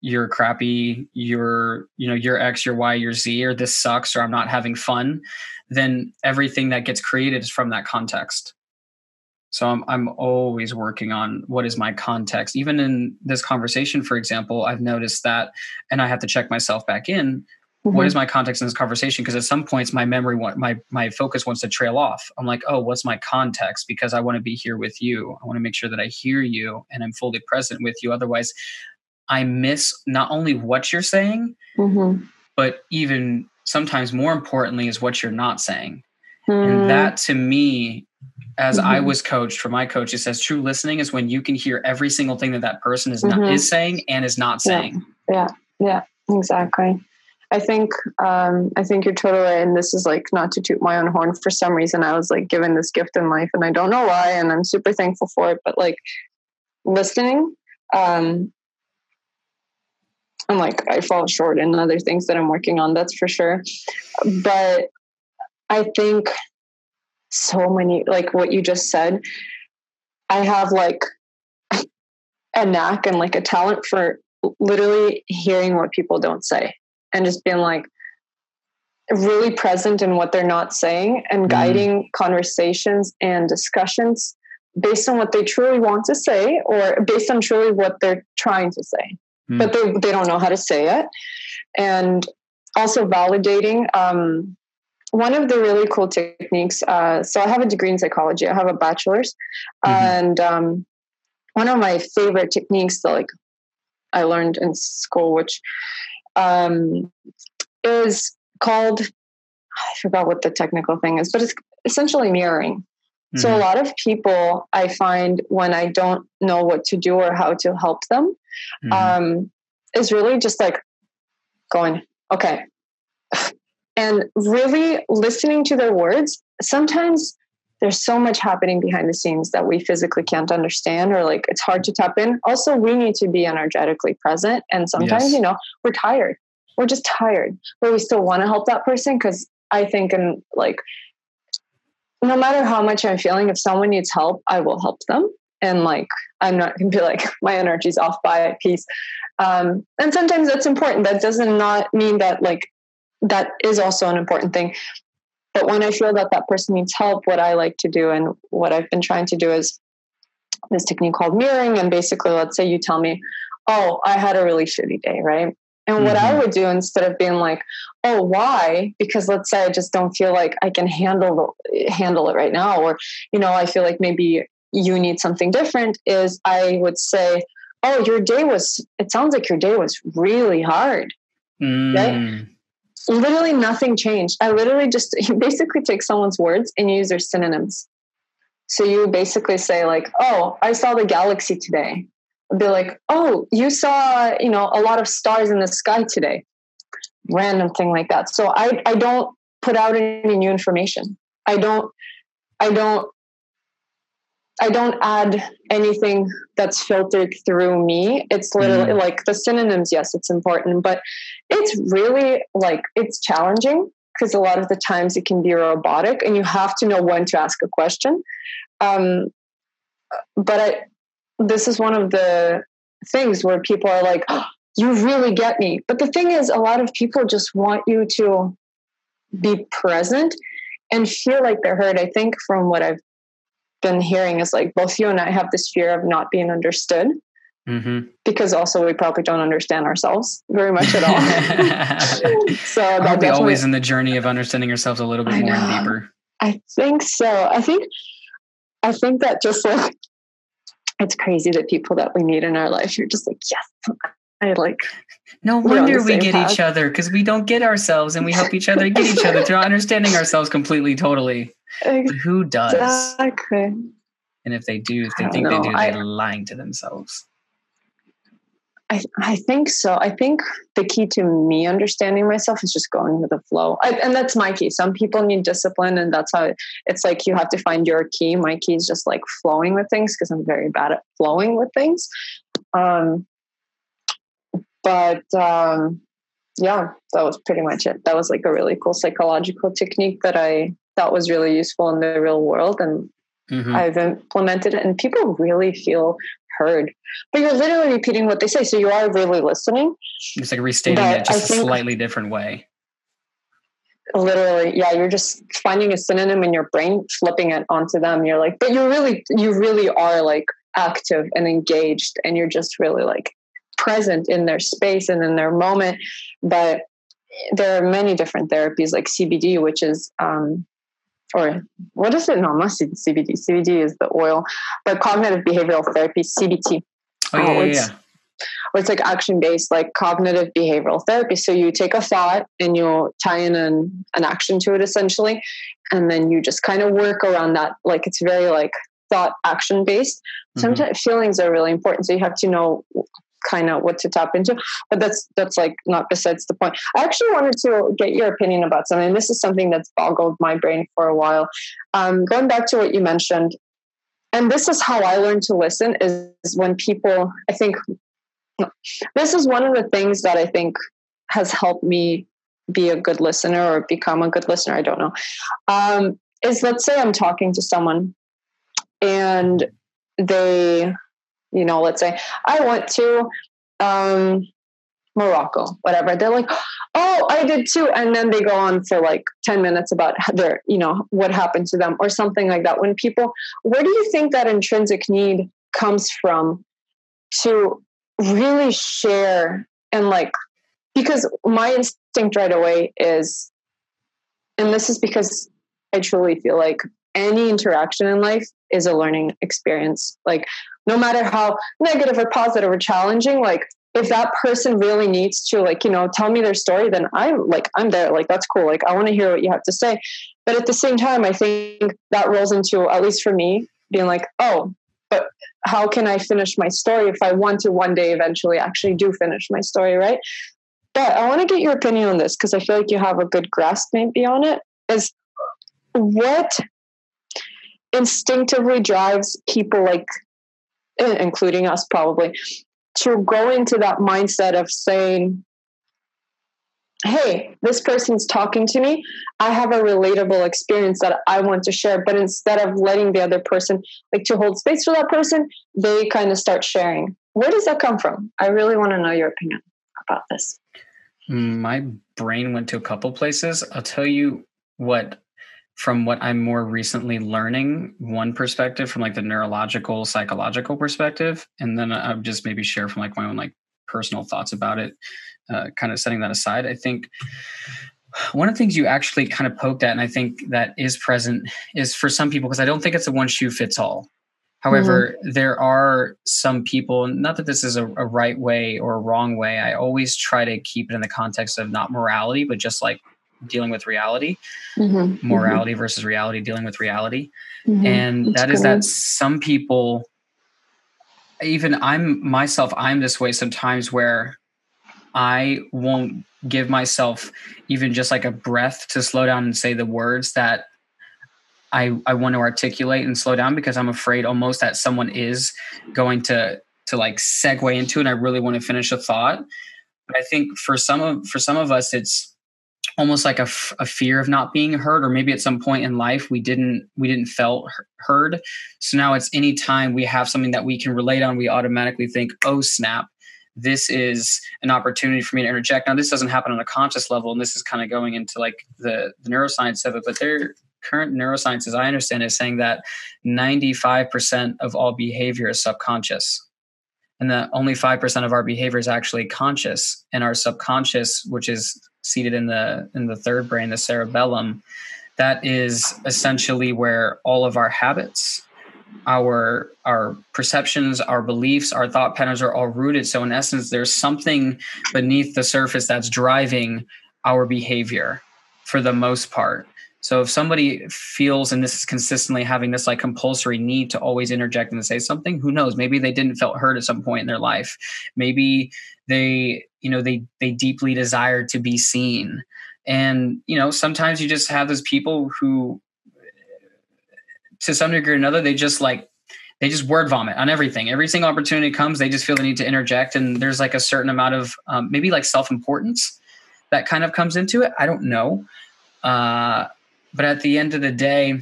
you're crappy, you're, you know, you're X, you're Y, you're Z, or this sucks, or I'm not having fun, then everything that gets created is from that context. So I'm I'm always working on what is my context. Even in this conversation, for example, I've noticed that, and I have to check myself back in. Mm-hmm. What is my context in this conversation? Because at some points, my memory, my my focus wants to trail off. I'm like, oh, what's my context? Because I want to be here with you. I want to make sure that I hear you and I'm fully present with you. Otherwise, I miss not only what you're saying, mm-hmm. but even sometimes more importantly is what you're not saying. Mm. And that to me, as mm-hmm. I was coached from my coach, it says true listening is when you can hear every single thing that that person is mm-hmm. not is saying and is not saying. Yeah, yeah, yeah exactly. I think um, I think you're totally right. And this is like not to toot my own horn. For some reason, I was like given this gift in life, and I don't know why, and I'm super thankful for it. But like listening, um, I'm like I fall short in other things that I'm working on, that's for sure. But I think so many like what you just said, I have like a knack and like a talent for literally hearing what people don't say and just being like really present in what they're not saying and mm. guiding mm. conversations and discussions based on what they truly want to say or based on truly what they're trying to say mm. but they, they don't know how to say it. And also validating. Um, one of the really cool techniques. Uh, so I have a degree in psychology. I have a bachelor's, mm-hmm. and um, one of my favorite techniques that like I learned in school, which um, is called I forgot what the technical thing is, but it's essentially mirroring. Mm-hmm. So a mm-hmm. lot of people I find when I don't know what to do or how to help them, mm-hmm. um, is really just like going, okay, and really listening to their words. Sometimes there's so much happening behind the scenes that we physically can't understand or like it's hard to tap in. Also, we need to be energetically present. And sometimes, yes. you know, we're tired. We're just tired, but we still want to help that person because I think, and like, no matter how much I'm feeling, if someone needs help, I will help them. And like, I'm not to be like, my energy's off by a piece. Um, and sometimes that's important. That doesn't not mean that like, that is also an important thing. But when I feel that that person needs help, what I like to do and what I've been trying to do is this technique called mirroring. And basically, let's say you tell me, Oh, I had a really shitty day, right? And mm-hmm. what I mm-hmm. would do instead of being like, "Oh, why?" Because let's say I just don't feel like I can handle handle it right now, or you know, I feel like maybe you need something different. Is I would say, "Oh, your day was. It sounds like your day was really hard." Mm. Right? Literally nothing changed. I literally just you basically take someone's words and you use their synonyms. So you basically say like, "Oh, I saw the galaxy today." be like, oh, you saw, you know, a lot of stars in the sky today. Random thing like that. So I, I don't put out any new information. I don't, I don't, I don't add anything that's filtered through me. It's literally mm. like the synonyms, yes, it's important, but it's really like it's challenging because a lot of the times it can be robotic and you have to know when to ask a question. Um, but I, this is one of the things where people are like, oh, you really get me. But the thing is, a lot of people just want you to be present and feel like they're heard. I think from what I've been hearing is like both you and I have this fear of not being understood. Mm-hmm. Because also we probably don't understand ourselves very much at all. so be always in the journey of understanding ourselves a little bit more and deeper. I think so. I think I think that just like it's crazy that people that we meet in our life, you're just like, yes, I like. No wonder we get path. each other because we don't get ourselves and we help each other get each other through understanding ourselves completely, totally. But who does? Exactly. And if they do, if they think know. they do, they're I, lying to themselves. I, I think so. I think the key to me understanding myself is just going with the flow. I, and that's my key. Some people need discipline, and that's how it's like you have to find your key. My key is just like flowing with things because I'm very bad at flowing with things. Um, but um, yeah, that was pretty much it. That was like a really cool psychological technique that I thought was really useful in the real world. And Mm-hmm. I've implemented it, and people really feel heard. But you're literally repeating what they say, so you are really listening. It's like restating it just a slightly different way. Literally, yeah, you're just finding a synonym in your brain, flipping it onto them. You're like, but you really, you really are like active and engaged, and you're just really like present in their space and in their moment. But there are many different therapies like CBD, which is um, or what is it? No, not CBD. CBD is the oil, but cognitive behavioral therapy, CBT. Oh, yeah, yeah, yeah. Or it's like action based, like cognitive behavioral therapy. So you take a thought and you tie in an, an action to it essentially. And then you just kind of work around that. Like it's very like thought action based. Mm-hmm. Sometimes feelings are really important. So you have to know kind of what to tap into but that's that's like not besides the point. I actually wanted to get your opinion about something. This is something that's boggled my brain for a while. Um, going back to what you mentioned and this is how i learned to listen is when people i think this is one of the things that i think has helped me be a good listener or become a good listener i don't know. Um, is let's say i'm talking to someone and they you know, let's say I went to um, Morocco, whatever. They're like, oh, I did too. And then they go on for like 10 minutes about their, you know, what happened to them or something like that. When people, where do you think that intrinsic need comes from to really share and like, because my instinct right away is, and this is because I truly feel like any interaction in life is a learning experience. Like no matter how negative or positive or challenging, like if that person really needs to like, you know, tell me their story, then I'm like, I'm there. Like, that's cool. Like, I want to hear what you have to say. But at the same time, I think that rolls into, at least for me, being like, oh, but how can I finish my story if I want to one day eventually actually do finish my story, right? but I want to get your opinion on this because I feel like you have a good grasp maybe on it. Is what instinctively drives people like eh, including us probably to go into that mindset of saying hey this person's talking to me. I have a relatable experience that i want to share. But instead of letting the other person like to hold space for that person they kind of start sharing. Where does that come from? I really want to know your opinion about this. Mm, my brain went to a couple places. I'll tell you what from what I'm more recently learning, one perspective from like the neurological, psychological perspective, and then I'll just maybe share from like my own like personal thoughts about it. Uh, kind of setting that aside, I think one of the things you actually kind of poked at, and I think that is present, is for some people because I don't think it's a one shoe fits all. However, mm-hmm. there are some people, not that this is a, a, right way or a wrong way. I always try to keep it in the context of not morality, but just like dealing with reality, mm-hmm. morality mm-hmm. versus reality, dealing with reality. Mm-hmm. And That's that is that some people, even I'm myself, I'm this way sometimes where I won't give myself even just like a breath to slow down and say the words that I, I want to articulate and slow down because I'm afraid almost that someone is going to to like segue into it. And I really want to finish a thought. But I think for some of for some of us, it's almost like a, f- a fear of not being heard or maybe at some point in life we didn't we didn't felt heard. So now it's any time we have something that we can relate on we automatically think oh snap. This is an opportunity for me to interject. Now this doesn't happen on a conscious level and this is kind of going into like the, the neuroscience of it but their current neuroscience as i understand is saying that 95% of all behavior is subconscious and that only 5% of our behavior is actually conscious and our subconscious which is seated in the in the third brain the cerebellum that is essentially where all of our habits our our perceptions our beliefs our thought patterns are all rooted so in essence there's something beneath the surface that's driving our behavior for the most part so if somebody feels, and this is consistently having this like compulsory need to always interject and say something, who knows? Maybe they didn't felt hurt at some point in their life. Maybe they, you know, they they deeply desire to be seen. And you know, sometimes you just have those people who, to some degree or another, they just like they just word vomit on everything. Every single opportunity comes, they just feel the need to interject, and there's like a certain amount of um, maybe like self importance that kind of comes into it. I don't know. Uh, but at the end of the day,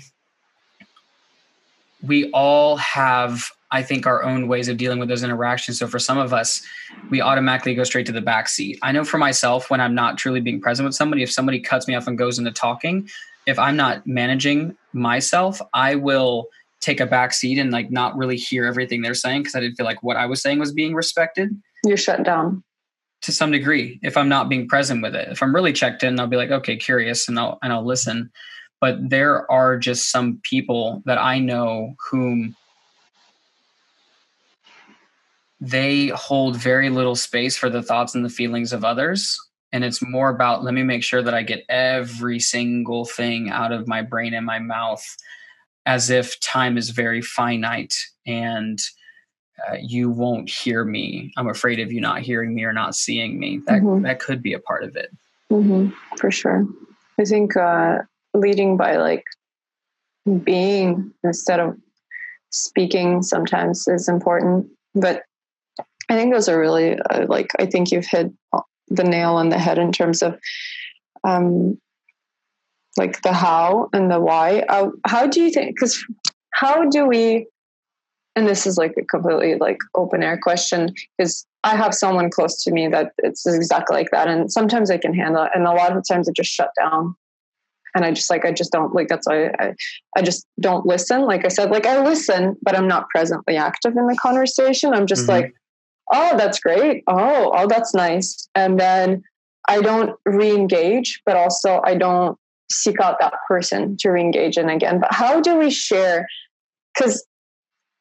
we all have, I think, our own ways of dealing with those interactions. So for some of us, we automatically go straight to the back seat. I know for myself, when I'm not truly being present with somebody, if somebody cuts me off and goes into talking, if I'm not managing myself, I will take a back seat and like not really hear everything they're saying because I didn't feel like what I was saying was being respected. You're shut down to some degree if I'm not being present with it. If I'm really checked in, I'll be like, okay, curious, and I'll and I'll listen but there are just some people that I know whom they hold very little space for the thoughts and the feelings of others. And it's more about let me make sure that I get every single thing out of my brain and my mouth as if time is very finite and uh, you won't hear me. I'm afraid of you not hearing me or not seeing me. That mm-hmm. that could be a part of it. Mm-hmm. For sure. I think uh, leading by like being instead of speaking sometimes is important but i think those are really uh, like i think you've hit the nail on the head in terms of um like the how and the why uh, how do you think because how do we and this is like a completely like open air question because i have someone close to me that it's exactly like that and sometimes i can handle it and a lot of times I just shut down and I just like I just don't like that's why I I just don't listen. Like I said, like I listen, but I'm not presently active in the conversation. I'm just mm-hmm. like, oh, that's great. Oh, oh, that's nice. And then I don't re-engage, but also I don't seek out that person to re-engage in again. But how do we share? Because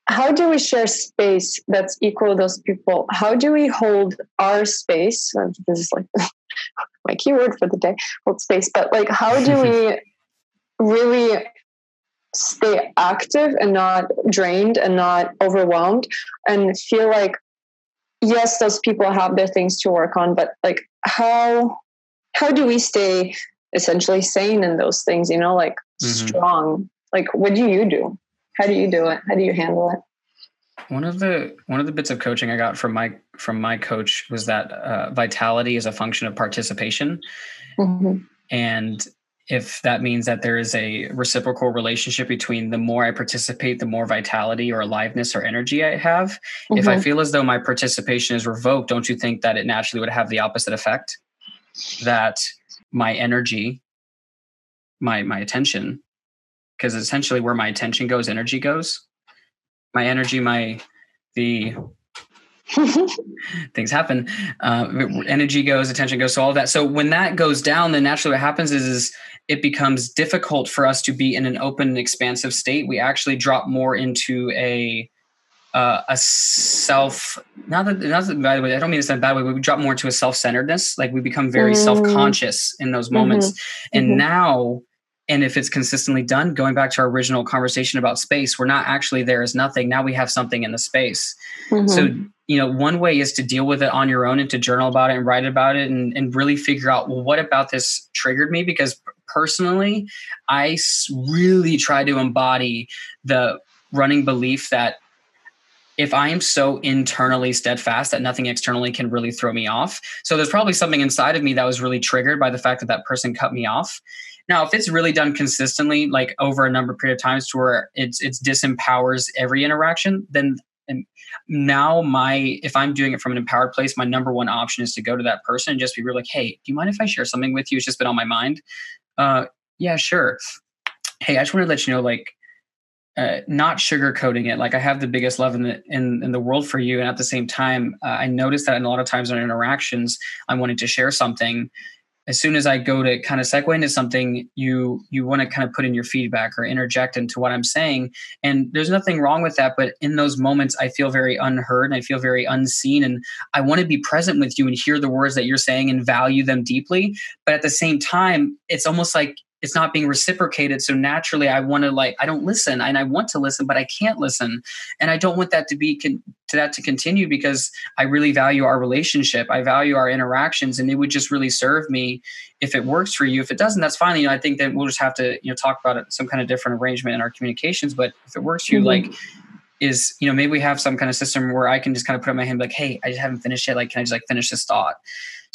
how do we share space that's equal to those people? How do we hold our space? This is like my keyword for the day, hold space. But like, how do we really stay active and not drained and not overwhelmed and feel like yes, those people have their things to work on, but like how how do we stay essentially sane in those things, you know, like mm-hmm. strong? Like what do you do? How do you do it? How do you handle it? One of the one of the bits of coaching I got from my from my coach was that uh, vitality is a function of participation, mm-hmm. and if that means that there is a reciprocal relationship between the more I participate, the more vitality or aliveness or energy I have. Mm-hmm. If I mm-hmm. feel as though my participation is revoked, don't you think that it naturally would have the opposite effect? That my energy, my my attention, because essentially where my attention goes, energy goes. My energy, my the things happen. Uh, energy goes, attention goes, so all of that. So when that goes down, then naturally what happens is, is it becomes difficult for us to be in an open expansive state. We actually drop more into a uh, a self not that not that bad way. I don't mean it's in a bad way. We drop more into a self centeredness. Like we become very mm. self conscious in those moments. Mm-hmm. And mm-hmm. now, and if it's consistently done, going back to our original conversation about space, we're not actually there as nothing. Now we have something in the space. Mm-hmm. So you know, one way is to deal with it on your own and to journal about it and write about it and, and really figure out, well, what about this triggered me? Because personally, I really try to embody the running belief that if I am so internally steadfast that nothing externally can really throw me off. So there's probably something inside of me that was really triggered by the fact that that person cut me off. Now, if it's really done consistently, like over a number of period of times to where it's it's disempowers every interaction, then and now my if i'm doing it from an empowered place my number one option is to go to that person and just be real like hey do you mind if i share something with you? It's just been on my mind. Uh yeah sure. Hey i just want to let you know like uh, not sugarcoating it. Like i have the biggest love in the in, in the world for you. And at the same time uh, i notice that in a lot of times in interactions i'm wanting to share something as soon as I go to kind of segue into something, you you want to kind of put in your feedback or interject into what I'm saying. And there's nothing wrong with that. But in those moments, I feel very unheard and I feel very unseen. And I want to be present with you and hear the words that you're saying and value them deeply. But at the same time, it's almost like it's not being reciprocated. So naturally i want to like i don't listen and i want to listen but i can't listen. And i don't want that to be con- to that to continue because i really value our relationship. I value our interactions and it would just really serve me if it works for you. If it doesn't that's fine. You know i think that we'll just have to you know talk about it some kind of different arrangement in our communications. But if it works for you mm-hmm. like is you know maybe we have some kind of system where i can just kind of put up my hand like hey i just haven't finished yet. Like can i just like finish this thought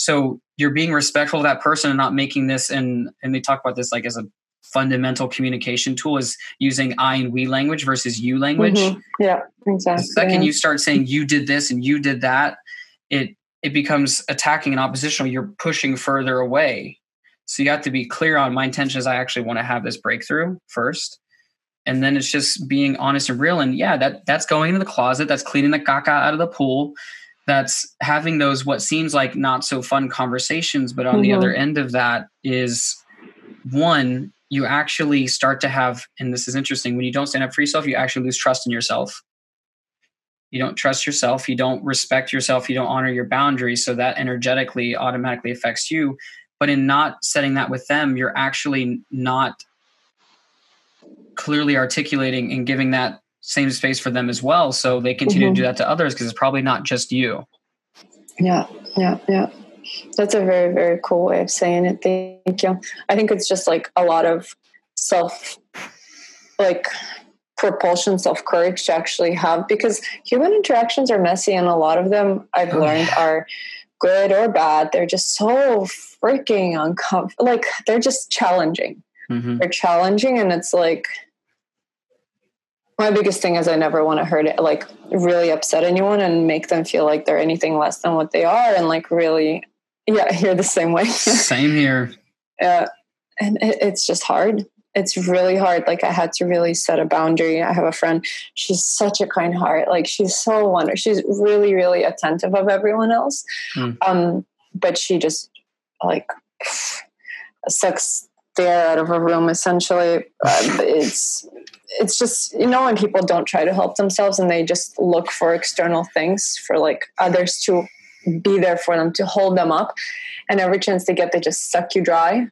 so you're being respectful of that person and not making this and and they talk about this like as a fundamental communication tool is using I and we language versus you language. Mm-hmm. Yeah, exactly. The second you start saying you did this and you did that, it it becomes attacking and oppositional. You're pushing further away. So you have to be clear on my intention is I actually want to have this breakthrough first. And then it's just being honest and real. And yeah, that that's going into the closet, that's cleaning the caca out of the pool, that's having those what seems like not so fun conversations but on mm-hmm. the other end of that is one you actually start to have and this is interesting when you don't stand up for yourself you actually lose trust in yourself you don't trust yourself you don't respect yourself you don't honor your boundaries so that energetically automatically affects you but in not setting that with them you're actually not clearly articulating and giving that same space for them as well. So they continue mm-hmm. to do that to others because it's probably not just you. Yeah yeah yeah. That's a very very cool way of saying it. Thank you. I think it's just like a lot of self like propulsion self courage to actually have because human interactions are messy and a lot of them i've oh, learned yeah. are good or bad. They're just so freaking uncomfortable like they're just challenging. Mm-hmm. they're challenging and it's like my biggest thing is I never want to hurt it, like really upset anyone and make them feel like they're anything less than what they are. And like really, yeah, you're the same way. same here. Yeah. And it, it's just hard. It's really hard. Like I had to really set a boundary. I have a friend. She's such a kind heart. Like she's so wonderful. She's really, really attentive of everyone else. Mm. Um, but she just like sucks air out of a room essentially. Uh, it's it's just you know when people don't try to help themselves and they just look for external things for like others to be there for them to hold them up and every chance they get they just suck you dry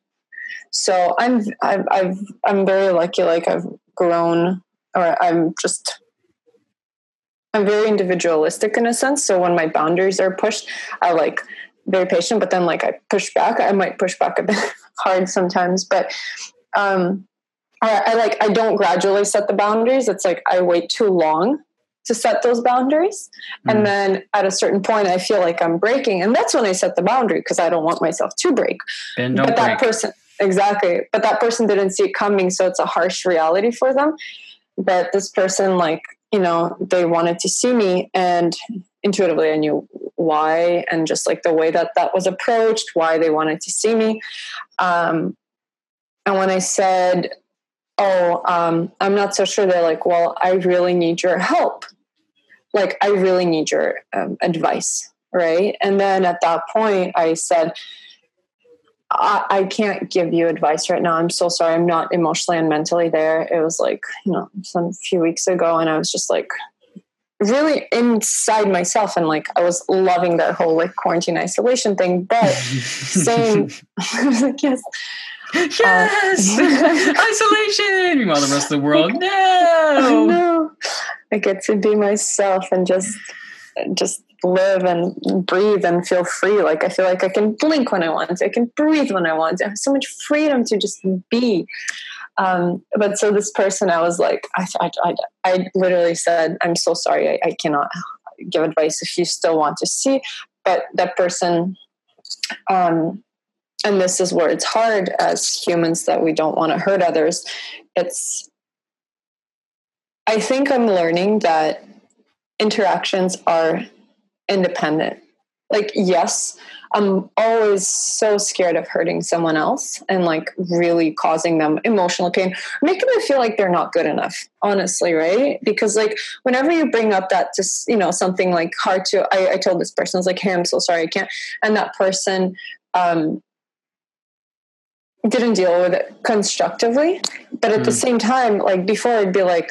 so i'm i've, I've i'm very lucky like i've grown or i'm just I'm very individualistic in a sense. So when my boundaries are pushed, I like very patient, but then like I push back. I might push back a bit hard sometimes, but um, I, I like I don't gradually set the boundaries. It's like I wait too long to set those boundaries. Mm. And then at a certain point, I feel like I'm breaking. And that's when I set the boundary because I don't want myself to break. but that break. person, exactly. But that person didn't see it coming. So it's a harsh reality for them. But this person, like, you know, they wanted to see me. And intuitively, I knew why. And just like the way that that was approached, why they wanted to see me. Um, and when I said, oh, um, I'm not so sure, they're like, well, I really need your help like i really need your um, advice right and then at that point i said I, I, can't give you advice right now i'm so sorry i'm not emotionally and mentally there it was like you know some few weeks ago and i was just like really inside myself and like i was loving that whole like quarantine isolation thing but saying like yes yes uh, isolation meanwhile the rest of the world no no I get to be myself and just just live and breathe and feel free. Like I feel like I can blink when I want. I can breathe when I want. I have so much freedom to just be. Um, but so this person, I was like, I, I, I, I literally said, I'm so sorry. I, I, cannot give advice if you still want to see. But that person, um, and this is where it's hard as humans that we don't want to hurt others. It's I think I'm learning that interactions are independent. Like, yes, I'm always so scared of hurting someone else and like really causing them emotional pain, making them feel like they're not good enough, honestly, right? Because like whenever you bring up that just, you know, something like hard to, I, I told this person, I was like, hey, I'm so sorry, I can't. And that person um, didn't deal with it constructively. But at mm. the same time, like before, I'd be like,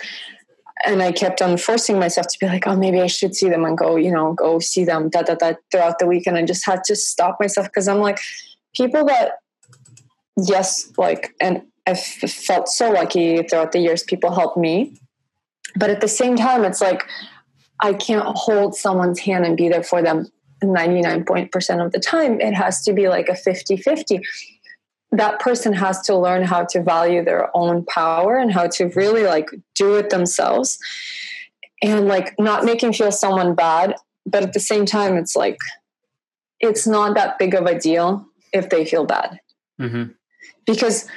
and I kept on forcing myself to be like, oh, maybe I should see them and go, you know, go see them da, da, da, throughout the week. And I just had to stop myself because I'm like, people that, yes, like, and I felt so lucky throughout the years, people helped me. But at the same time, it's like, I can't hold someone's hand and be there for them 99% of the time. It has to be like a 50 50 that person has to learn how to value their own power and how to really like do it themselves and like not making feel someone bad but at the same time it's like it's not that big of a deal if they feel bad mm-hmm. because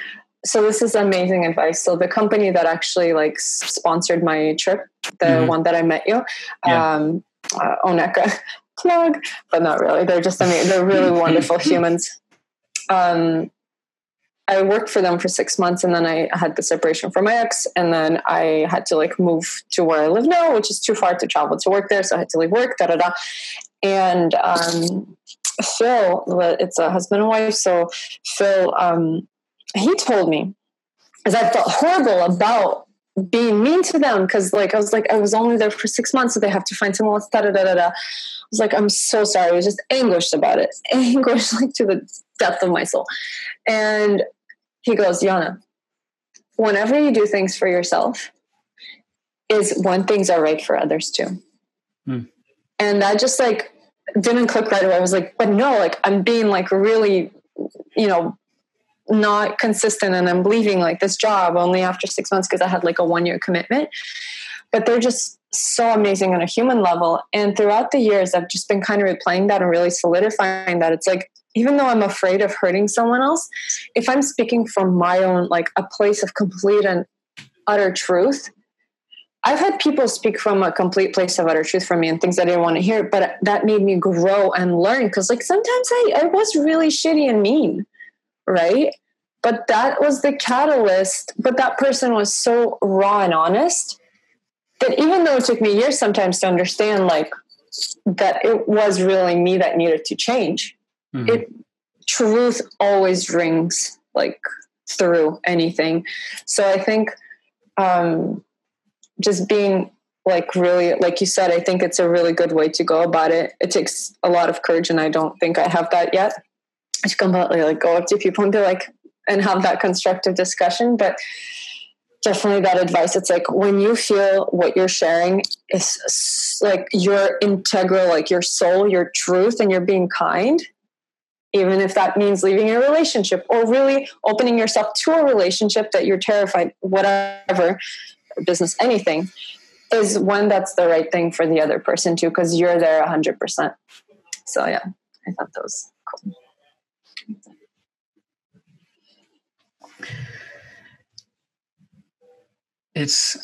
so this is amazing advice so the company that actually like sponsored my trip the mm-hmm. one that i met you yeah. um uh, oneka plug but not really they're just amazing they're really wonderful humans um I worked for them for six months and then I had the separation from my ex and then I had to like move to where I live now, which is too far to travel to work there. So I had to leave work, da da da. And um, Phil, it's a husband and wife. So Phil, um, he told me, as I felt horrible about being mean to them because like I was like I was only there for six months, so they have to find someone else. Da da da da. I was like, I'm so sorry. I was just anguished about it, anguished like to the depth of my soul. And he goes, Yana, whenever you do things for yourself, is when things are right for others too. Hmm. And that just like didn't click right away. I was like, but no, like I'm being like really, you know, not consistent and I'm leaving like this job only after six months because I had like a one year commitment. But they're just so amazing on a human level. And throughout the years, I've just been kind of replaying that and really solidifying that. It's like even though I'm afraid of hurting someone else, if I'm speaking from my own, like a place of complete and utter truth, I've had people speak from a complete place of utter truth for me and things I didn't want to hear, but that made me grow and learn because, like, sometimes I, I was really shitty and mean, right? But that was the catalyst. But that person was so raw and honest that even though it took me years sometimes to understand, like, that it was really me that needed to change mm-hmm. it truth always rings like through anything so i think um just being like really like you said i think it's a really good way to go about it it takes a lot of courage and i don't think i have that yet to completely like go up to people and be like and have that constructive discussion but definitely that advice. It's like when you feel what you're sharing is like your integral, like your soul, your truth, and you're being kind, even if that means leaving a relationship or really opening yourself to a relationship that you're terrified, whatever, business, anything, is when that's the right thing for the other person too, because you're there 100%. So, yeah, I thought that was cool. It's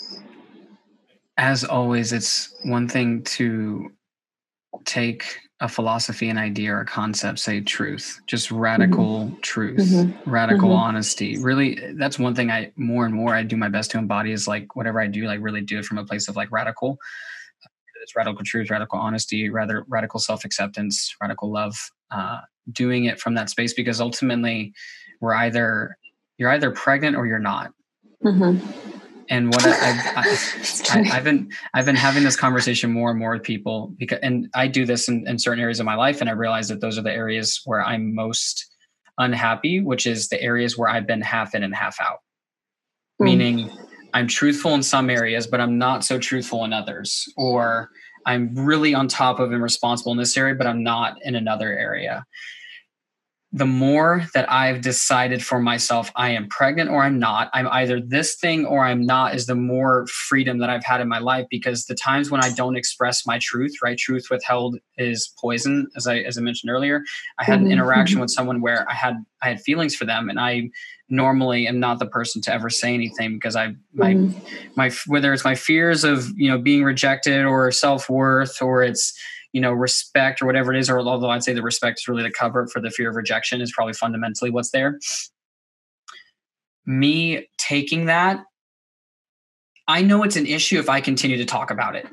as always, it's one thing to take a philosophy, an idea, or a concept, say truth, just radical mm-hmm. truth, mm-hmm. radical mm-hmm. honesty. Really, that's one thing I more and more I do my best to embody is like whatever I do, like really do it from a place of like radical. It's radical truth, radical honesty, rather radical self acceptance, radical love. Uh, doing it from that space because ultimately, we're either you're either pregnant or you're not. And what I, I, have been I've been having this conversation more and more with people because and I do this in, in certain areas of my life and I realize that those are the areas where I'm most unhappy, which is the areas where I've been half in and half out. Mm. Meaning I'm truthful in some areas, but I'm not so truthful in others. Or I'm really on top of and responsible in this area, but I'm not in another area the more that I've decided for myself, I am pregnant or I'm not, I'm either this thing or I'm not, is the more freedom that I've had in my life. Because the times when I don't express my truth, right? Truth withheld is poison, as I as I mentioned earlier. I had an mm-hmm. interaction mm-hmm. with someone where I had I had feelings for them, and I normally am not the person to ever say anything because I my mm-hmm. my whether it's my fears of you know being rejected or self worth or it's you know respect or whatever it is or although i'd say the respect is really the cover for the fear of rejection is probably fundamentally what's there me taking that i know it's an issue if i continue to talk about it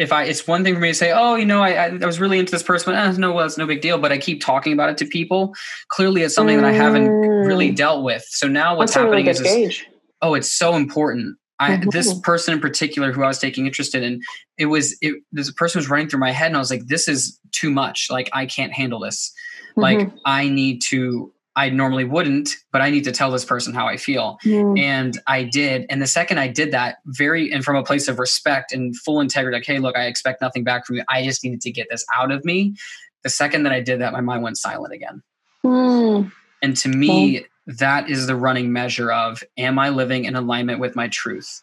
if I, it's one thing for me to say, oh, you know, I, I, I was really into this person, but eh, no, well, it's no big deal. But I keep talking about it to people. Clearly, it's something mm. that I haven't really mm. dealt with. So now what's That's happening really is, oh, it's so important I, mm-hmm. this person in particular who I was taking interest in, it was it this person was running through my head, and I was like, "This is too much. Like, I can't handle this. Mm-hmm. Like, I need to. I normally wouldn't, but I need to tell this person how I feel." Mm. And I did. And the second I did that, very and from a place of respect and full integrity, like, "Hey, look, I expect nothing back from you. I just needed to get this out of me." The second that I did that, my mind went silent again. Mm. And to me, that is the running measure of am I living in alignment with my truth?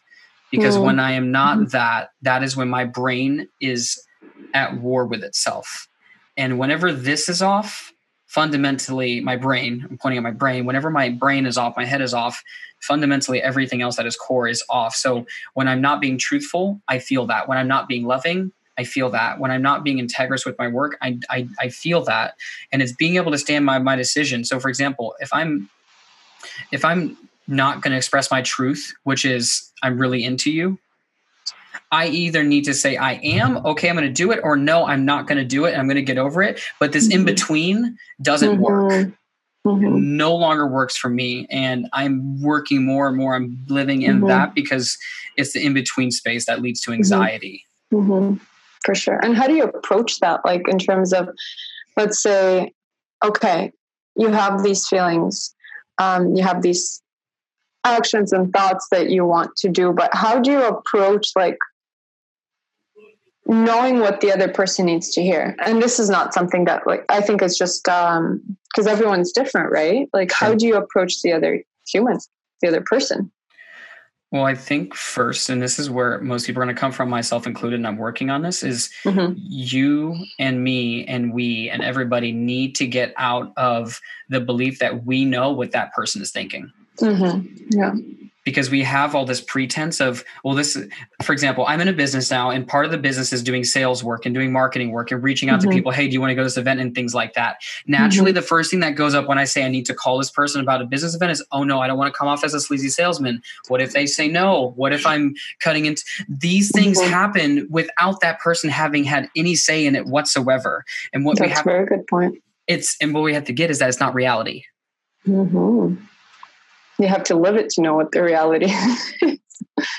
Because mm. when I am not mm-hmm. that, that is when my brain is at war with itself. And whenever this is off, fundamentally, my brain, I'm pointing at my brain, whenever my brain is off, my head is off, fundamentally everything else that is core is off. So when I'm not being truthful, I feel that. When I'm not being loving, I feel that. When I'm not being integrous with my work, I, I, I feel that. And it's being able to stand by my decision. So, for example, if I'm if I'm not going to express my truth, which is I'm really into you, I either need to say I am okay, I'm going to do it, or no, I'm not going to do it. I'm going to get over it. But this mm-hmm. in between doesn't mm-hmm. work. Mm-hmm. No longer works for me, and I'm working more and more. I'm living in mm-hmm. that because it's the in between space that leads to mm-hmm. anxiety. Mm-hmm. For sure. And how do you approach that? Like in terms of, let's say, okay, you have these feelings um, you have these actions and thoughts that you want to do but how do you approach like knowing what the other person needs to hear? And this is not something that like i think it's just um because everyone's different right? Like how do you approach the other human the other person well, I think first, and this is where most people are going to come from, myself included, and I'm working on this, is mm-hmm. you and me and we and everybody need to get out of the belief that we know what that person is thinking. Mm-hmm. Yeah because we have all this pretense of well this for example i'm in a business now and part of the business is doing sales work and doing marketing work and reaching out mm-hmm. to people hey do you want to go to this event and things like that. Naturally mm-hmm. the first thing that goes up when i say i need to call this person about a business event is oh no i don't want to come off as a sleazy salesman. What if they say no? What if i'm cutting into these things mm-hmm. happen without that person having had any say in it whatsoever. And what That's we have a very good point. It's and what we have to get is that it's not reality. Mm-hmm you have to live it to know what the reality is.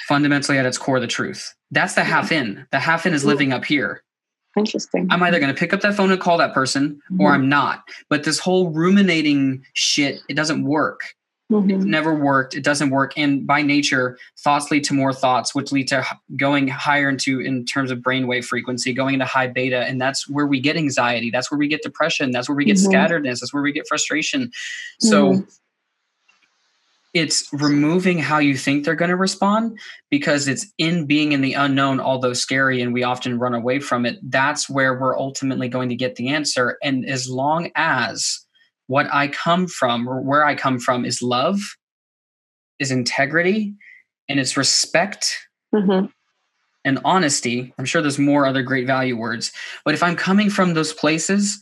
Fundamentally, at its core, the truth. That's the half in. The half in is living up here. Interesting. I'm either going to pick up that phone and call that person mm-hmm. or I'm not. But this whole ruminating shit, it doesn't work. Mm-hmm. It's never worked. It doesn't work. And by nature, thoughts lead to more thoughts, which lead to going higher into in terms of brainwave frequency, going into high beta, and that's where we get anxiety. That's where we get depression. That's where we get mm-hmm. scatteredness. That's where we get frustration. So mm-hmm. It's removing how you think they're going to respond because it's in being in the unknown, although scary, and we often run away from it. That's where we're ultimately going to get the answer. And as long as what I come from or where I come from is love, is integrity, and it's respect mm-hmm. and honesty. I'm sure there's more other great value words, but if I'm coming from those places,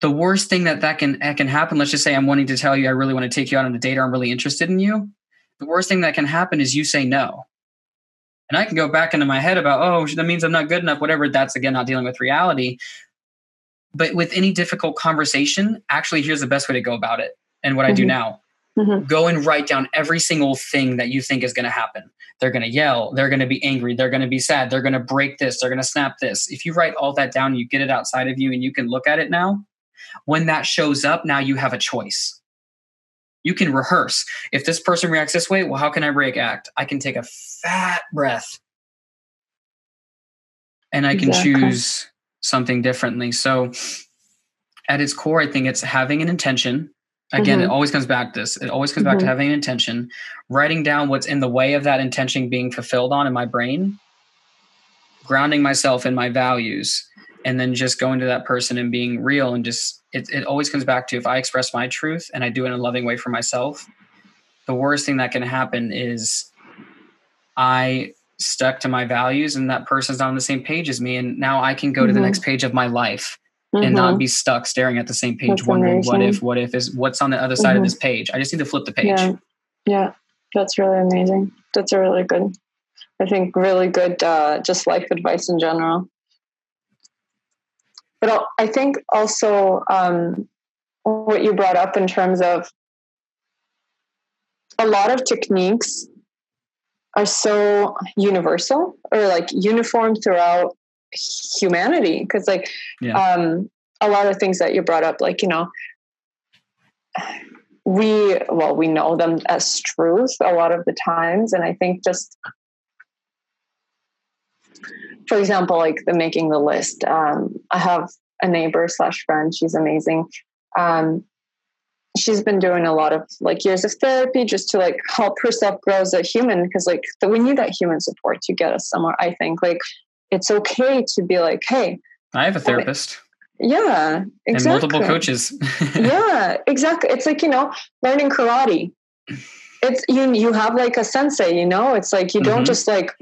the worst thing that that can that can happen. Let's just say I'm wanting to tell you I really want to take you out on a date, or I'm really interested in you. The worst thing that can happen is you say no. And I can go back into my head about, oh, that means I'm not good enough, whatever. That's again not dealing with reality. But with any difficult conversation, actually, here's the best way to go about it. And what mm-hmm. I do mm-hmm. now mm-hmm. go and write down every single thing that you think is going to happen. They're going to yell. They're going to be angry. They're going to be sad. They're going to break this. They're going to snap this. If you write all that down, you get it outside of you and you can look at it now. When that shows up, now you have a choice. You can rehearse. If this person reacts this way, well, how can I react? I can take a fat breath and I can exactly. choose something differently. So at its core, I think it's having an intention. Again, mm-hmm. it always comes back to this. It always comes mm-hmm. back to mm-hmm. having an intention, writing down what's in the way of that intention being fulfilled on in my brain, grounding myself in my values, and then just going to that person and being real and just it, it always comes back to if I express my truth and I do it in a loving way for myself, the worst thing that can happen is I stuck to my values and that person's not on the same page as me and now i can go mm-hmm. to the next mm-hmm. page of my life mm-hmm. and not mm-hmm. be stuck staring at the same page that's wondering amazing. what if what if is what's on the other side mm-hmm. of this page i just need to flip the page yeah. yeah that's really amazing that's a really good i think really good uh, just life advice in general but i think also um, what you brought up in terms of a lot of techniques are so universal or like uniform throughout humanity because like yeah. um a lot of things that you brought up like you know we well we know them as truth a lot of the times and i think just for example like the making the list um i have a neighbor slash friend. She's amazing. Um she's been doing a lot of like years of therapy just to like help herself grow as a human. Because like the, when you get human support you get us somewhere i think. Like it's okay to be like hey i have a therapist. Yeah exactly. and multiple coaches. Yeah exactly. It's like you know learning karate. It's you you have like a sensei you know? It's like you don't mm-hmm. just like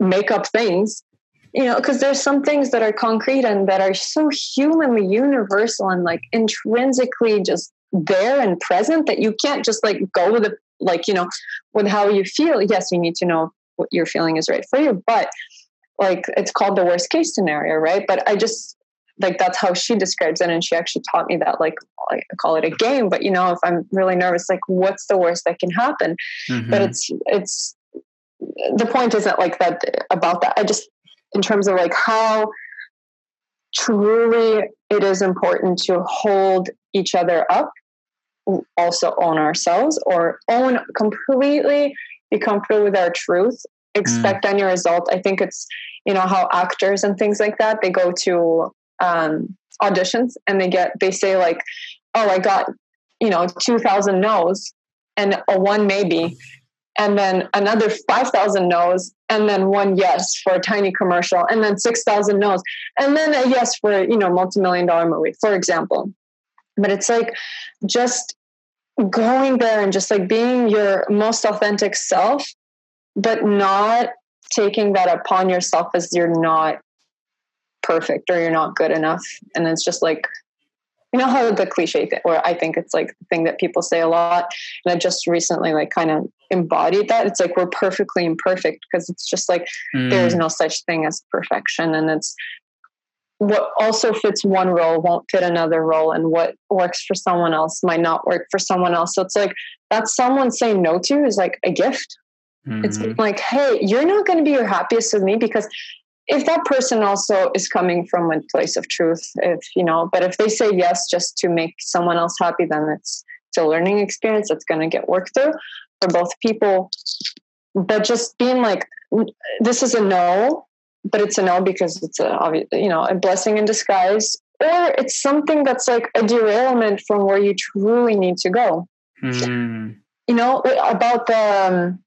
make up things you know because there's some things that are concrete and that are so humanly universal and like intrinsically just there and present that you can't just like go with it like you know with how you feel. Yes you need to know what you're feeling is right for you but like it's called the worst case scenario right? But i just like that's how she describes it and she actually taught me that like i call it a game but you know if i'm really nervous like what's the worst that can happen? Mm-hmm. but it's it's the point isn't like that about that. I just in terms of like how truly it is important to hold each other up also own ourselves or own completely be comfortable with our truth expect mm. any result i think it's you know how actors and things like that they go to um, auditions and they get they say like oh i got you know 2000 no's and a one maybe and then another 5000 no's and then one yes for a tiny commercial and then 6000 no's and then a yes for you know multi-million dollar movie for example but it's like just going there and just like being your most authentic self, but not taking that upon yourself as you're not perfect or you're not good enough. And it's just like, you know how the cliche thing, or I think it's like the thing that people say a lot. And I just recently like kind of embodied that. It's like we're perfectly imperfect because it's just like mm. there is no such thing as perfection. And it's what also fits one role won't fit another role and what works for someone else might not work for someone else so it's like that someone saying no to is like a gift mm-hmm. it's like hey you're not going to be your happiest with me because if that person also is coming from a place of truth if you know but if they say yes just to make someone else happy then it's it's a learning experience that's going to get worked through for both people. But just being like, this is a no, but it's a no because it's a obvious, you know, a blessing in disguise, or it's something that's like a derailment from where you truly need to go. Mm. You know, about the, um,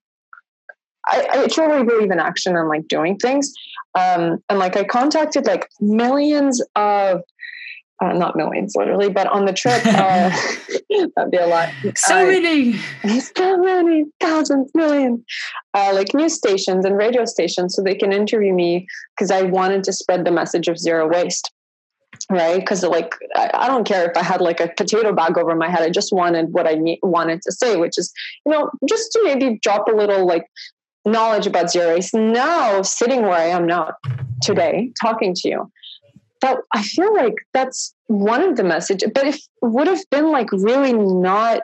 I, I, truly believe in action and like doing things. Um, and like I contacted like millions of uh, not millions literally, but on the trip, uh, that'd be a lot. So uh, many, so many thousands, millions, uh, like news stations and radio stations, so they can interview me because I wanted to spread the message of zero waste. Right, because like I, I, don't care if I had like a potato bag over my head. I just wanted what I need, wanted to say, which is you know just to maybe drop a little like knowledge about zero waste. Now, sitting where I am now today, talking to you, that I feel like that's one of the messages. But it would have been like really not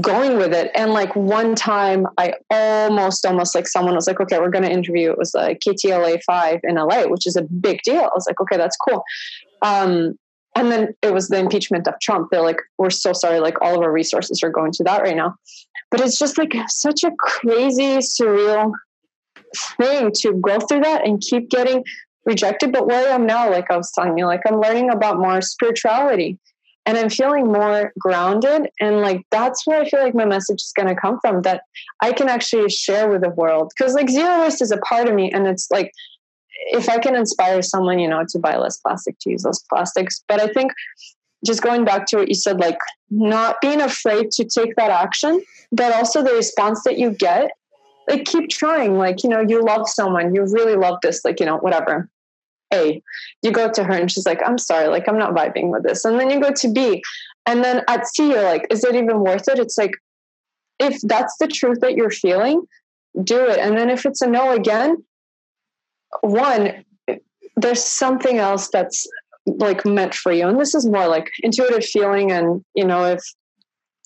going with it. And like one time I almost, almost like someone was like, okay, we're going to interview. It was like KTLA 5 in LA, which is a big deal. I was like, okay, that's cool. Um, and then it was the impeachment of Trump. They're like, we're so sorry. Like all of our resources are going to that right now. But it's just like such a crazy, surreal thing to go through that and keep getting rejected. But where I am now, like I was telling you, like I'm learning about more spirituality and I'm feeling more grounded. And like that's where I feel like my message is going to come from that I can actually share with the world. Because like zero waste is a part of me. And it's like, if I can inspire someone, you know, to buy less plastic, to use less plastics. But I think just going back to what you said, like not being afraid to take that action, but also the response that you get, like keep trying. Like, you know, you love someone, you really love this, like, you know, whatever. A, you go to her and she's like, I'm sorry, like I'm not vibing with this. And then you go to B. And then at C, you're like, is it even worth it? It's like, if that's the truth that you're feeling, do it. And then if it's a no again, one, there's something else that's like meant for you. And this is more like intuitive feeling. And, you know, if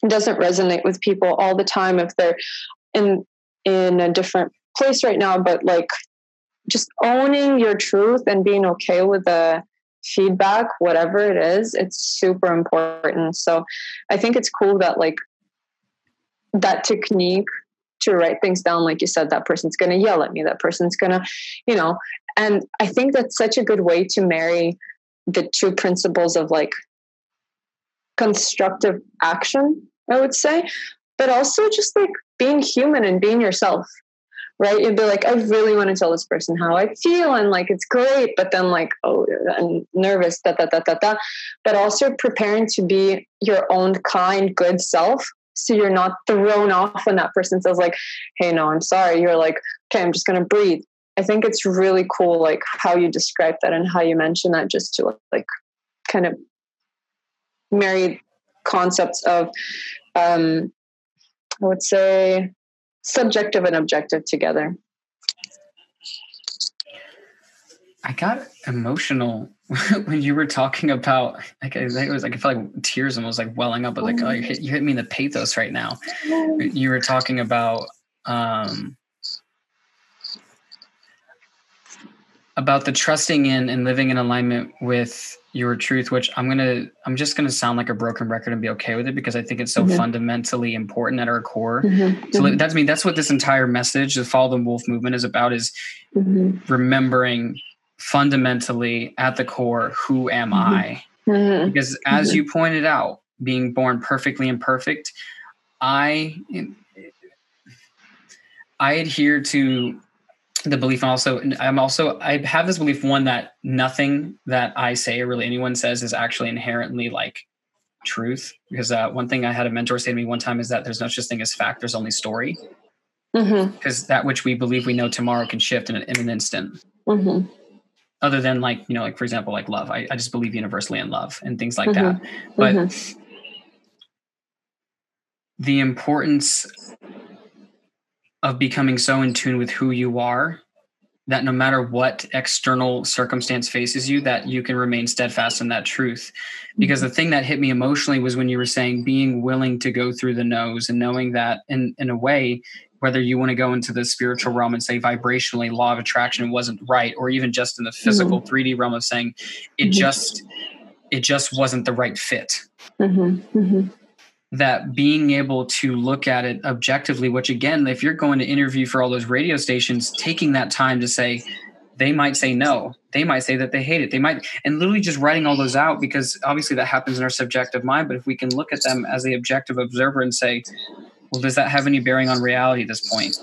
it doesn't resonate with people all the time, if they're in in a different place right now, but like just owning your truth and being okay with the feedback, whatever it is, it's super important. So I think it's cool that like that technique to write things down, like you said, that person's going to yell at me, that person's going to, you know, and I think that's such a good way to marry the two principles of like constructive action, I would say, but also just like being human and being yourself right? You'd be like, I really want to tell this person how I feel, and like it's great, but then like, oh, I'm nervous, da da da da da. But also preparing to be your own kind, good self, so you're not thrown off when that person says like, "Hey, no, I'm sorry." You're like, "Okay, I'm just gonna breathe." I think it's really cool, like how you describe that and how you mention that, just to like kind of marry concepts of, um, I would say subjective and objective together. I got emotional when you were talking about like I it was like I felt like tears almost like welling up. but like, oh, you hit, you hit me in the pathos right now. You were talking about um about the trusting in and living in alignment with your truth which i'm gonna i'm just gonna sound like a broken record and be okay with it because i think it's so mm-hmm. fundamentally important at our core mm-hmm. so mm-hmm. that's I me mean, that's what this entire message the follow the wolf movement is about is mm-hmm. remembering fundamentally at the core who am mm-hmm. i mm-hmm. because as you pointed out being born perfectly imperfect i i adhere to the belief and also i'm also i have this belief one that nothing that i say or really anyone says is actually inherently like truth because uh, one thing i had a mentor say to me one time is that there's no such thing as fact there's only story because mm-hmm. that which we believe we know tomorrow can shift in an, in an instant mm-hmm. other than like you know like for example like love i, I just believe universally in love and things like mm-hmm. that but mm-hmm. the importance of becoming so in tune with who you are that no matter what external circumstance faces you that you can remain steadfast in that truth because the mm-hmm. thing that hit me emotionally was when you were saying being willing to go through the no's and knowing that in in a way whether you want to go into the spiritual realm and say vibrationally law of attraction wasn't right or even just in the physical mm-hmm. 3d realm of saying it mm-hmm. just it just wasn't the right fit mm-hmm. That being able to look at it objectively, which again, if you're going to interview for all those radio stations, taking that time to say, they might say no. They might say that they hate it. They might, and literally just writing all those out because obviously that happens in our subjective mind. But if we can look at them as the objective observer and say, well, does that have any bearing on reality at this point?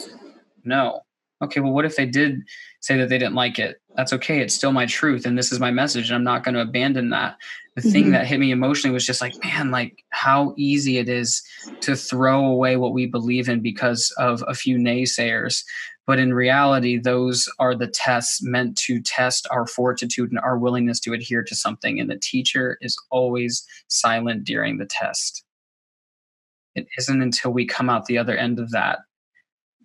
No. Okay, well, what if they did say that they didn't like it? That's okay. It's still my truth. And this is my message. And I'm not going to abandon that the mm-hmm. thing that hit me emotionally was just like man like how easy it is to throw away what we believe in because of a few naysayers but in reality those are the tests meant to test our fortitude and our willingness to adhere to something and the teacher is always silent during the test it isn't until we come out the other end of that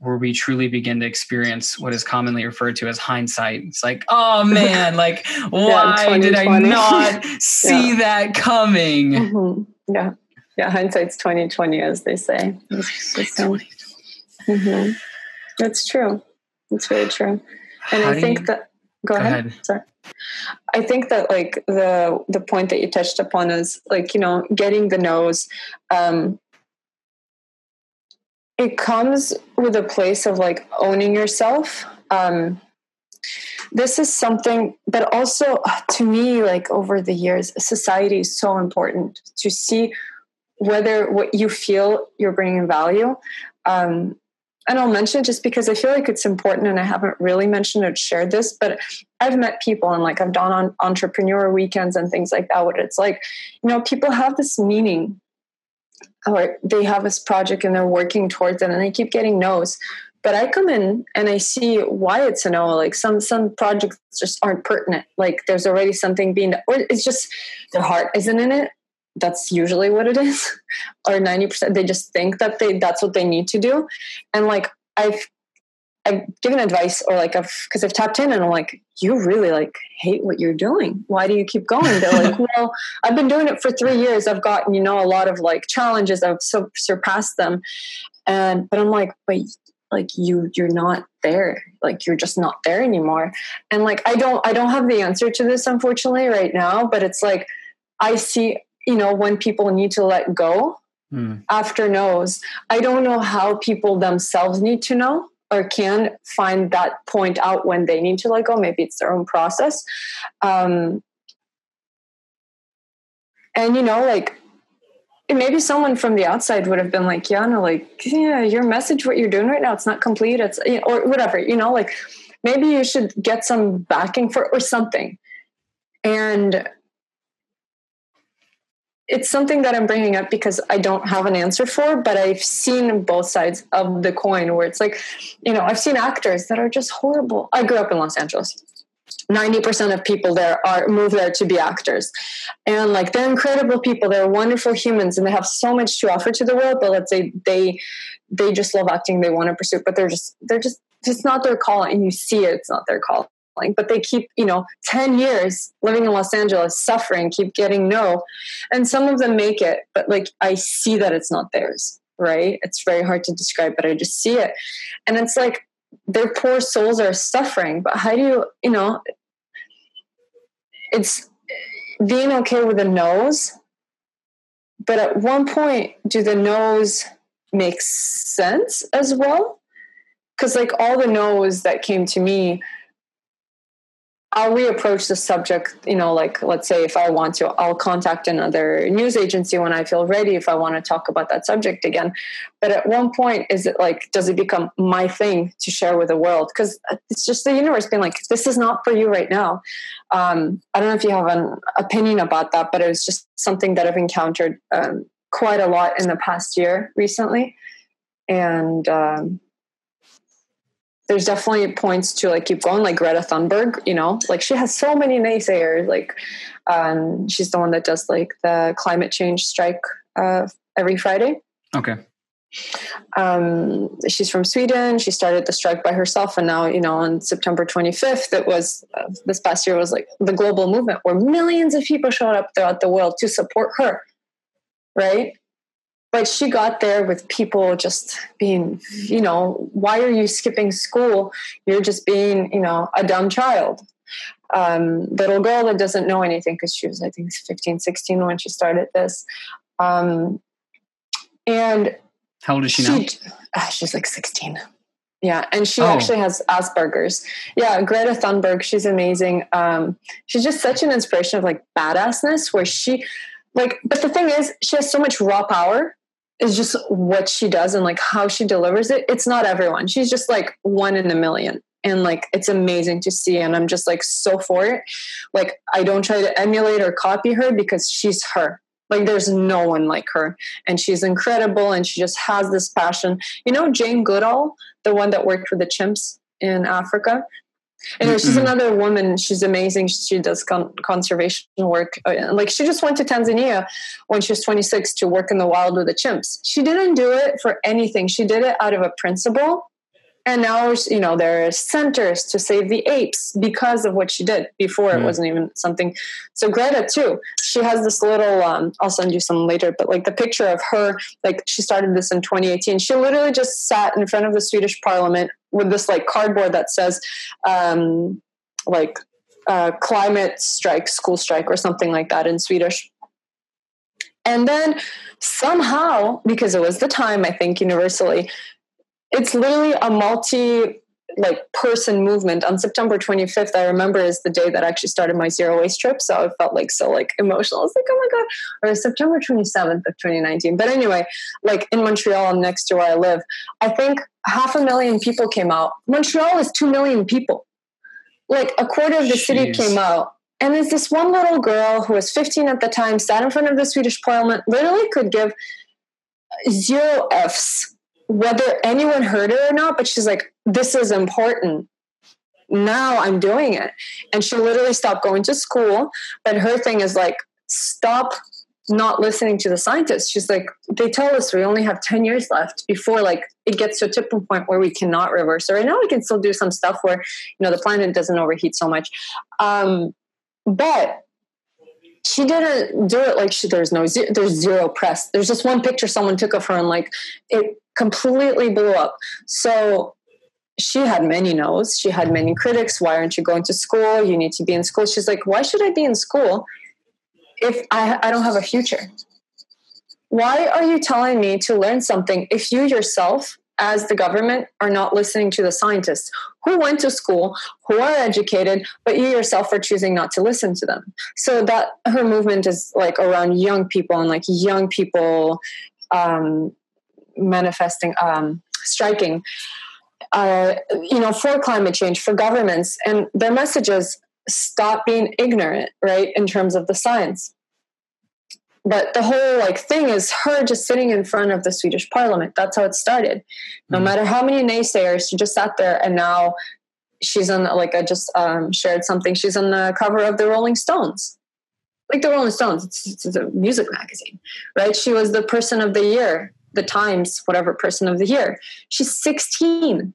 where we truly begin to experience what is commonly referred to as hindsight. It's like, oh man, like why yeah, did I not see yeah. that coming? Mm-hmm. Yeah, yeah. Hindsight's twenty twenty, as they say. mm-hmm. That's true. That's very true. And How I think you, that. Go, go ahead. ahead. Sorry. I think that like the the point that you touched upon is like you know getting the no's. Um, it comes with a place of like owning yourself. Um, this is something but also to me like over the years society is so important to see whether what you feel you're bringing value. Um, and i'll mention just because i feel like it's important and i haven't really mentioned or shared this but i've met people and like i've done on entrepreneur weekends and things like that what it's like. You know people have this meaning or they have this project and they're working towards it and they keep getting no's. But i come in and i see why it's a no like some some projects just aren't pertinent. Like there's already something being or it's just their heart isn't in it. That's usually what it is. Or 90% they just think that they that's what they need to do. And like i've I've given advice or like I've because I've tapped in and I'm like, you really like hate what you're doing. Why do you keep going? They're like, well, I've been doing it for three years. I've gotten, you know, a lot of like challenges. I've so surpassed them. And but I'm like, but like you you're not there. Like you're just not there anymore. And like I don't I don't have the answer to this unfortunately right now, but it's like I see, you know, when people need to let go mm. after no's. I don't know how people themselves need to know or can find that point out when they need to let go. Maybe it's their own process. Um, and you know, like maybe someone from the outside would have been like, yeah, no, like, yeah, your message, what you're doing right now, it's not complete. It's or whatever, you know, like maybe you should get some backing for or something. And it's something that I'm bringing up because I don't have an answer for, but I've seen both sides of the coin where it's like, you know, I've seen actors that are just horrible. I grew up in Los Angeles. 90% of people there are move there to be actors and like they're incredible people they're wonderful humans and they have so much to offer to the world but let's say they they just love acting they want to pursue but they're just they're just it's not their call and you see it it's not their call but they keep you know 10 years living in los angeles suffering keep getting no. And some of them make it but like i see that it's not theirs right? It's very hard to describe but i just see it. And it's like their poor souls are suffering but how do you you know it's being okay with the no's but at one point do the no's make sense as well? Because like all the no's that came to me I'll reapproach the subject, you know, like let's say if I want to, I'll contact another news agency when I feel ready if I want to talk about that subject again. But at one point, is it like, does it become my thing to share with the world? Because it's just the universe being like, this is not for you right now. Um, I don't know if you have an opinion about that, but it was just something that I've encountered um, quite a lot in the past year recently. And, um, there's definitely points to like keep going like greta thunberg you know? Like she has so many naysayers like um, she's the one that does like the climate change strike uh, every friday. Okay. Um, she's from sweden. She started the strike by herself and now you know on september 25th it was uh, this past year was like the global movement where millions of people showed up throughout the world to support her right but she got there with people just being you know why are you skipping school you're just being you know a dumb child um, little girl that doesn't know anything because she was i think 15 16 when she started this um, And how old is she, she now? Uh, she's like 16. Yeah, and she oh. actually has Asperger's. Yeah, Greta Thunberg, she's amazing. Um, she's just such an inspiration of like badassness where she like but the thing is she has so much raw power is just what she does and like how she delivers it. It's not everyone. She's just like one in a million. And like it's amazing to see. And I'm just like so for it. Like I don't try to emulate or copy her because she's her. Like there's no one like her. And she's incredible and she just has this passion. You know, Jane Goodall, the one that worked with the chimps in Africa. Anyway, mm-hmm. she's another woman. She's amazing. She does con- conservation work. Uh, like she just went to Tanzania when she was 26 to work in the wild with the chimps. She didn't do it for anything. She did it out of a principle and now you know there are centers to save the apes because of what she did before mm. it wasn't even something. So greta too she has this little um, i'll send you some later but like the picture of her like she started this in 2018 she literally just sat in front of the swedish parliament with this like cardboard that says um, like uh, climate strike school strike or something like that in swedish. And then somehow because it was the time i think universally it's literally a multi like person movement. On september 25th i remember is the day that i actually started my zero waste trip so i felt like so like emotional. I was like oh my god. Or september 27th of 2019 but anyway like in montreal next to where i live i think half a million people came out. Montreal is 2 million people. Like a quarter of the Jeez. city came out. And there's this one little girl who was 15 at the time sat in front of the swedish parliament literally could give zero f's whether anyone heard her or not, but she's like, this is important. Now I'm doing it. And she literally stopped going to school. But her thing is like, stop not listening to the scientists. She's like, they tell us we only have 10 years left before like it gets to a tipping point where we cannot reverse it. Right now we can still do some stuff where, you know, the planet doesn't overheat so much. Um, but she didn't do it like she, there's no there's zero press. There's just one picture someone took of her and like it completely blew up. So she had many no's. She had many critics. Why aren't you going to school? You need to be in school. She's like, why should I be in school if I, I don't have a future? Why are you telling me to learn something if you yourself, as the government, are not listening to the scientists who went to school, who are educated, but you yourself are choosing not to listen to them? So that her movement is like around young people and like young people um, manifesting, um, striking, uh, you know, for climate change, for governments, and their messages stop being ignorant, right, in terms of the science. But the whole like thing is her just sitting in front of the Swedish parliament. That's how it started. No mm matter how many naysayers, she just sat there and now she's on like I just um, shared something. She's on the cover of the Rolling Stones like the Rolling Stones. It's, it's, a music magazine, right? She was the person of the year the Times, whatever person of the year. She's 16.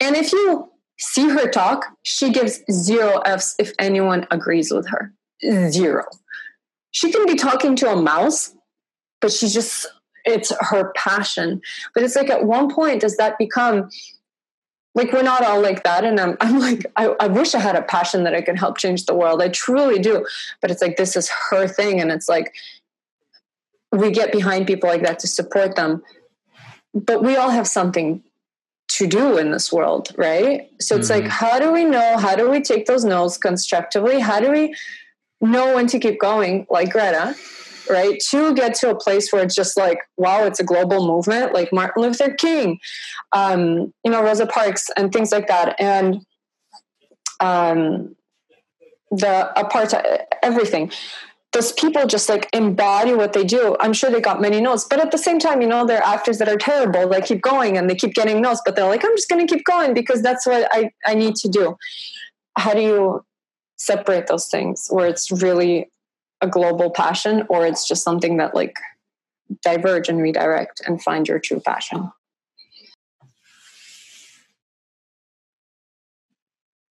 And if you see her talk, she gives zero F's if anyone agrees with her. Zero. She can be talking to a mouse, but she's just, it's her passion. But it's like at one point, does that become like we're not all like that and i'm, I'm like I, I wish i had a passion that i could help change the world i truly do but it's like this is her thing and it's like we get behind people like that to support them. But we all have something to do in this world right? So it's mm-hmm. like how do we know how do we take those no's constructively? How do we know when to keep going like greta right? To get to a place where it's just like wow it's a global movement like martin luther king um, you know rosa parks and things like that. And um, the apartheid everything those people just like embody what they do. I'm sure they got many notes, but at the same time, you know, there are actors that are terrible. They keep going and they keep getting notes, but they're like, I'm just going to keep going because that's what I, I need to do. How do you separate those things where it's really a global passion or it's just something that like diverge and redirect and find your true passion?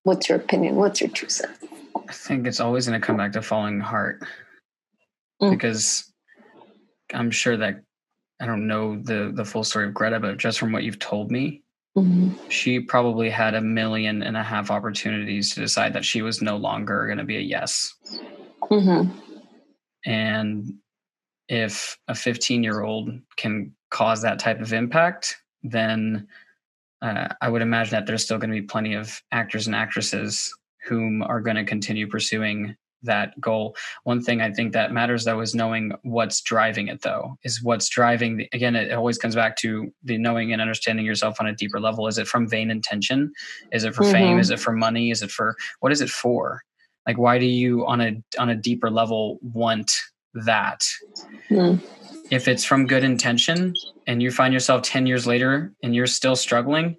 What's your opinion? What's your true sense? I think it's always going to come back to following heart mm. because I'm sure that I don't know the the full story of Greta, but just from what you've told me, mm-hmm. she probably had a million and a half opportunities to decide that she was no longer going to be a yes. Mm-hmm. And if a 15 year old can cause that type of impact, then uh, I would imagine that there's still going to be plenty of actors and actresses whom are going to continue pursuing that goal. One thing I think that matters though is knowing what's driving it though. Is what's driving the again it always comes back to the knowing and understanding yourself on a deeper level. Is it from vain intention? Is it for mm-hmm. fame? Is it for money? Is it for what is it for? Like why do you on a on a deeper level want that? Mm. If it's from good intention and you find yourself 10 years later and you're still struggling,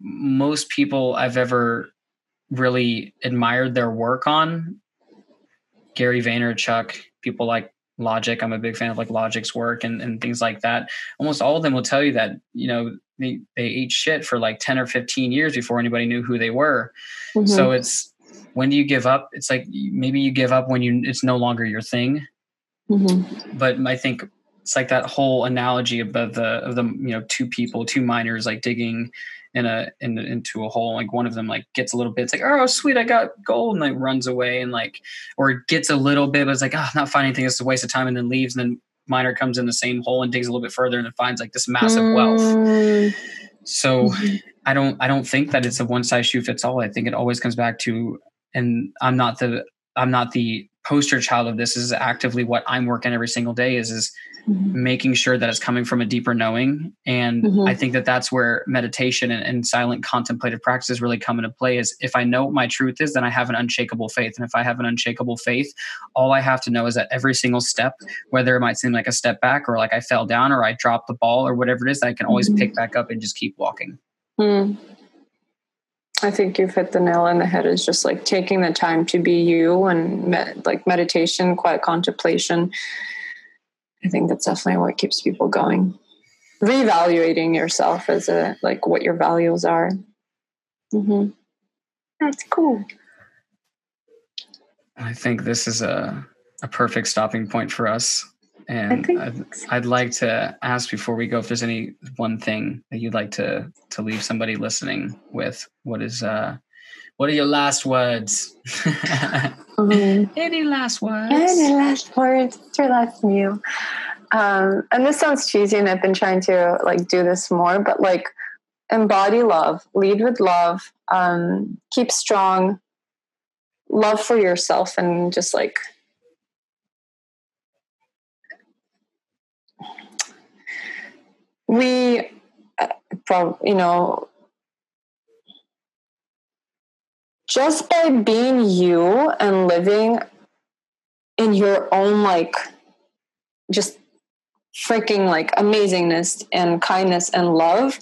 most people I've ever really admired their work on Gary Vaynerchuk, people like Logic. I'm a big fan of like Logic's work and, and things like that. Almost all of them will tell you that, you know, they, they ate shit for like 10 or 15 years before anybody knew who they were. Mm-hmm. So it's when do you give up? It's like maybe you give up when you it's no longer your thing. Mm-hmm. But I think it's like that whole analogy of the of the you know two people, two miners like digging in a in, into a hole like one of them like gets a little bit it's like oh sweet i got gold and like runs away and like or gets a little bit but it's like oh not finding anything it's a waste of time and then leaves and then miner comes in the same hole and digs a little bit further and then finds like this massive mm. wealth so i don't i don't think that it's a one size shoe fits all i think it always comes back to and i'm not the i'm not the poster child of this is actively what i'm working every single day is is mm-hmm. making sure that it's coming from a deeper knowing and mm-hmm. i think that that's where meditation and, and, silent contemplative practices really come into play is if i know what my truth is then i have an unshakable faith and if i have an unshakable faith all i have to know is that every single step whether it might seem like a step back or like i fell down or i dropped the ball or whatever it is i can always mm-hmm. pick back up and just keep walking mm. I think you've hit the nail on the head. Is just like taking the time to be you and me- like meditation, quiet contemplation, I think that's definitely what keeps people going. Reevaluating yourself as a like what your values are. Mm-hmm. That's cool. I think this is a a perfect stopping point for us. And I'd, I'd like to ask before we go if there's any one thing that you'd like to to leave somebody listening with. What is uh what are your last words? mm-hmm. Any last words? Any last words? What's your last meal? Um, and this sounds cheesy, and I've been trying to like do this more, but like embody love, lead with love, um, keep strong, love for yourself, and just like we, uh, you know, just by being you and living in your own like just freaking like amazingness and kindness and love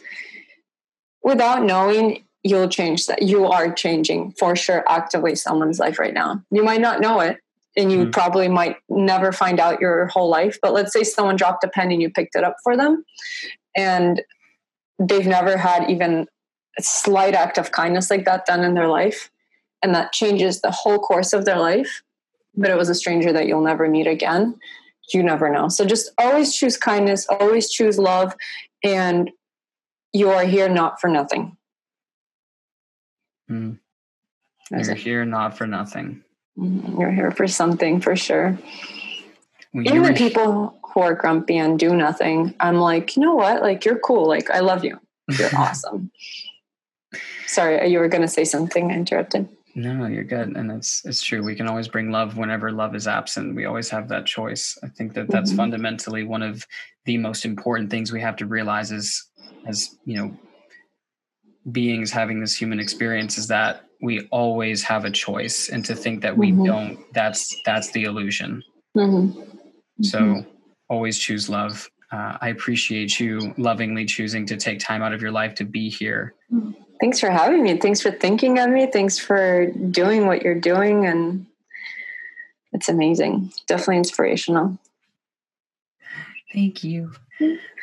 without knowing you'll change that you are changing for sure actively someone's life right now you might not know it and you mm-hmm. probably might never find out your whole life but let's say someone dropped a pen and you picked it up for them and they've never had even a slight act of kindness like that done in their life and that changes the whole course of their life. But it was a stranger that you'll never meet again. You never know. So just always choose kindness always choose love and you are here not for nothing. Mm. you're it. here not for nothing. Mm-hmm. you're here for something for sure. When even the people who are grumpy and do nothing i'm like you know what? Like you're cool. Like i love you. You're awesome. Sorry you were going to say something. I interrupted no, you're good, and it's it's true. We can always bring love whenever love is absent. We always have that choice. I think that that's mm-hmm. fundamentally one of the most important things we have to realize is as you know beings having this human experience is that we always have a choice and to think that we mm-hmm. don't that's that's the illusion mm-hmm. so mm-hmm. always choose love uh, i appreciate you lovingly choosing to take time out of your life to be here mm-hmm. Thanks for having me. Thanks for thinking of me. Thanks for doing what you're doing. And it's amazing. Definitely inspirational. Thank you.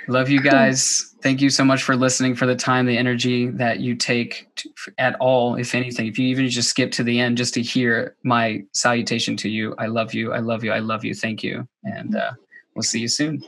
Love you guys. Thank you so much for listening, for the time, the energy that you take to, at all, if anything. If you even just skip to the end just to hear my salutation to you, I love you. I love you. I love you. Thank you. And uh, we'll see you soon.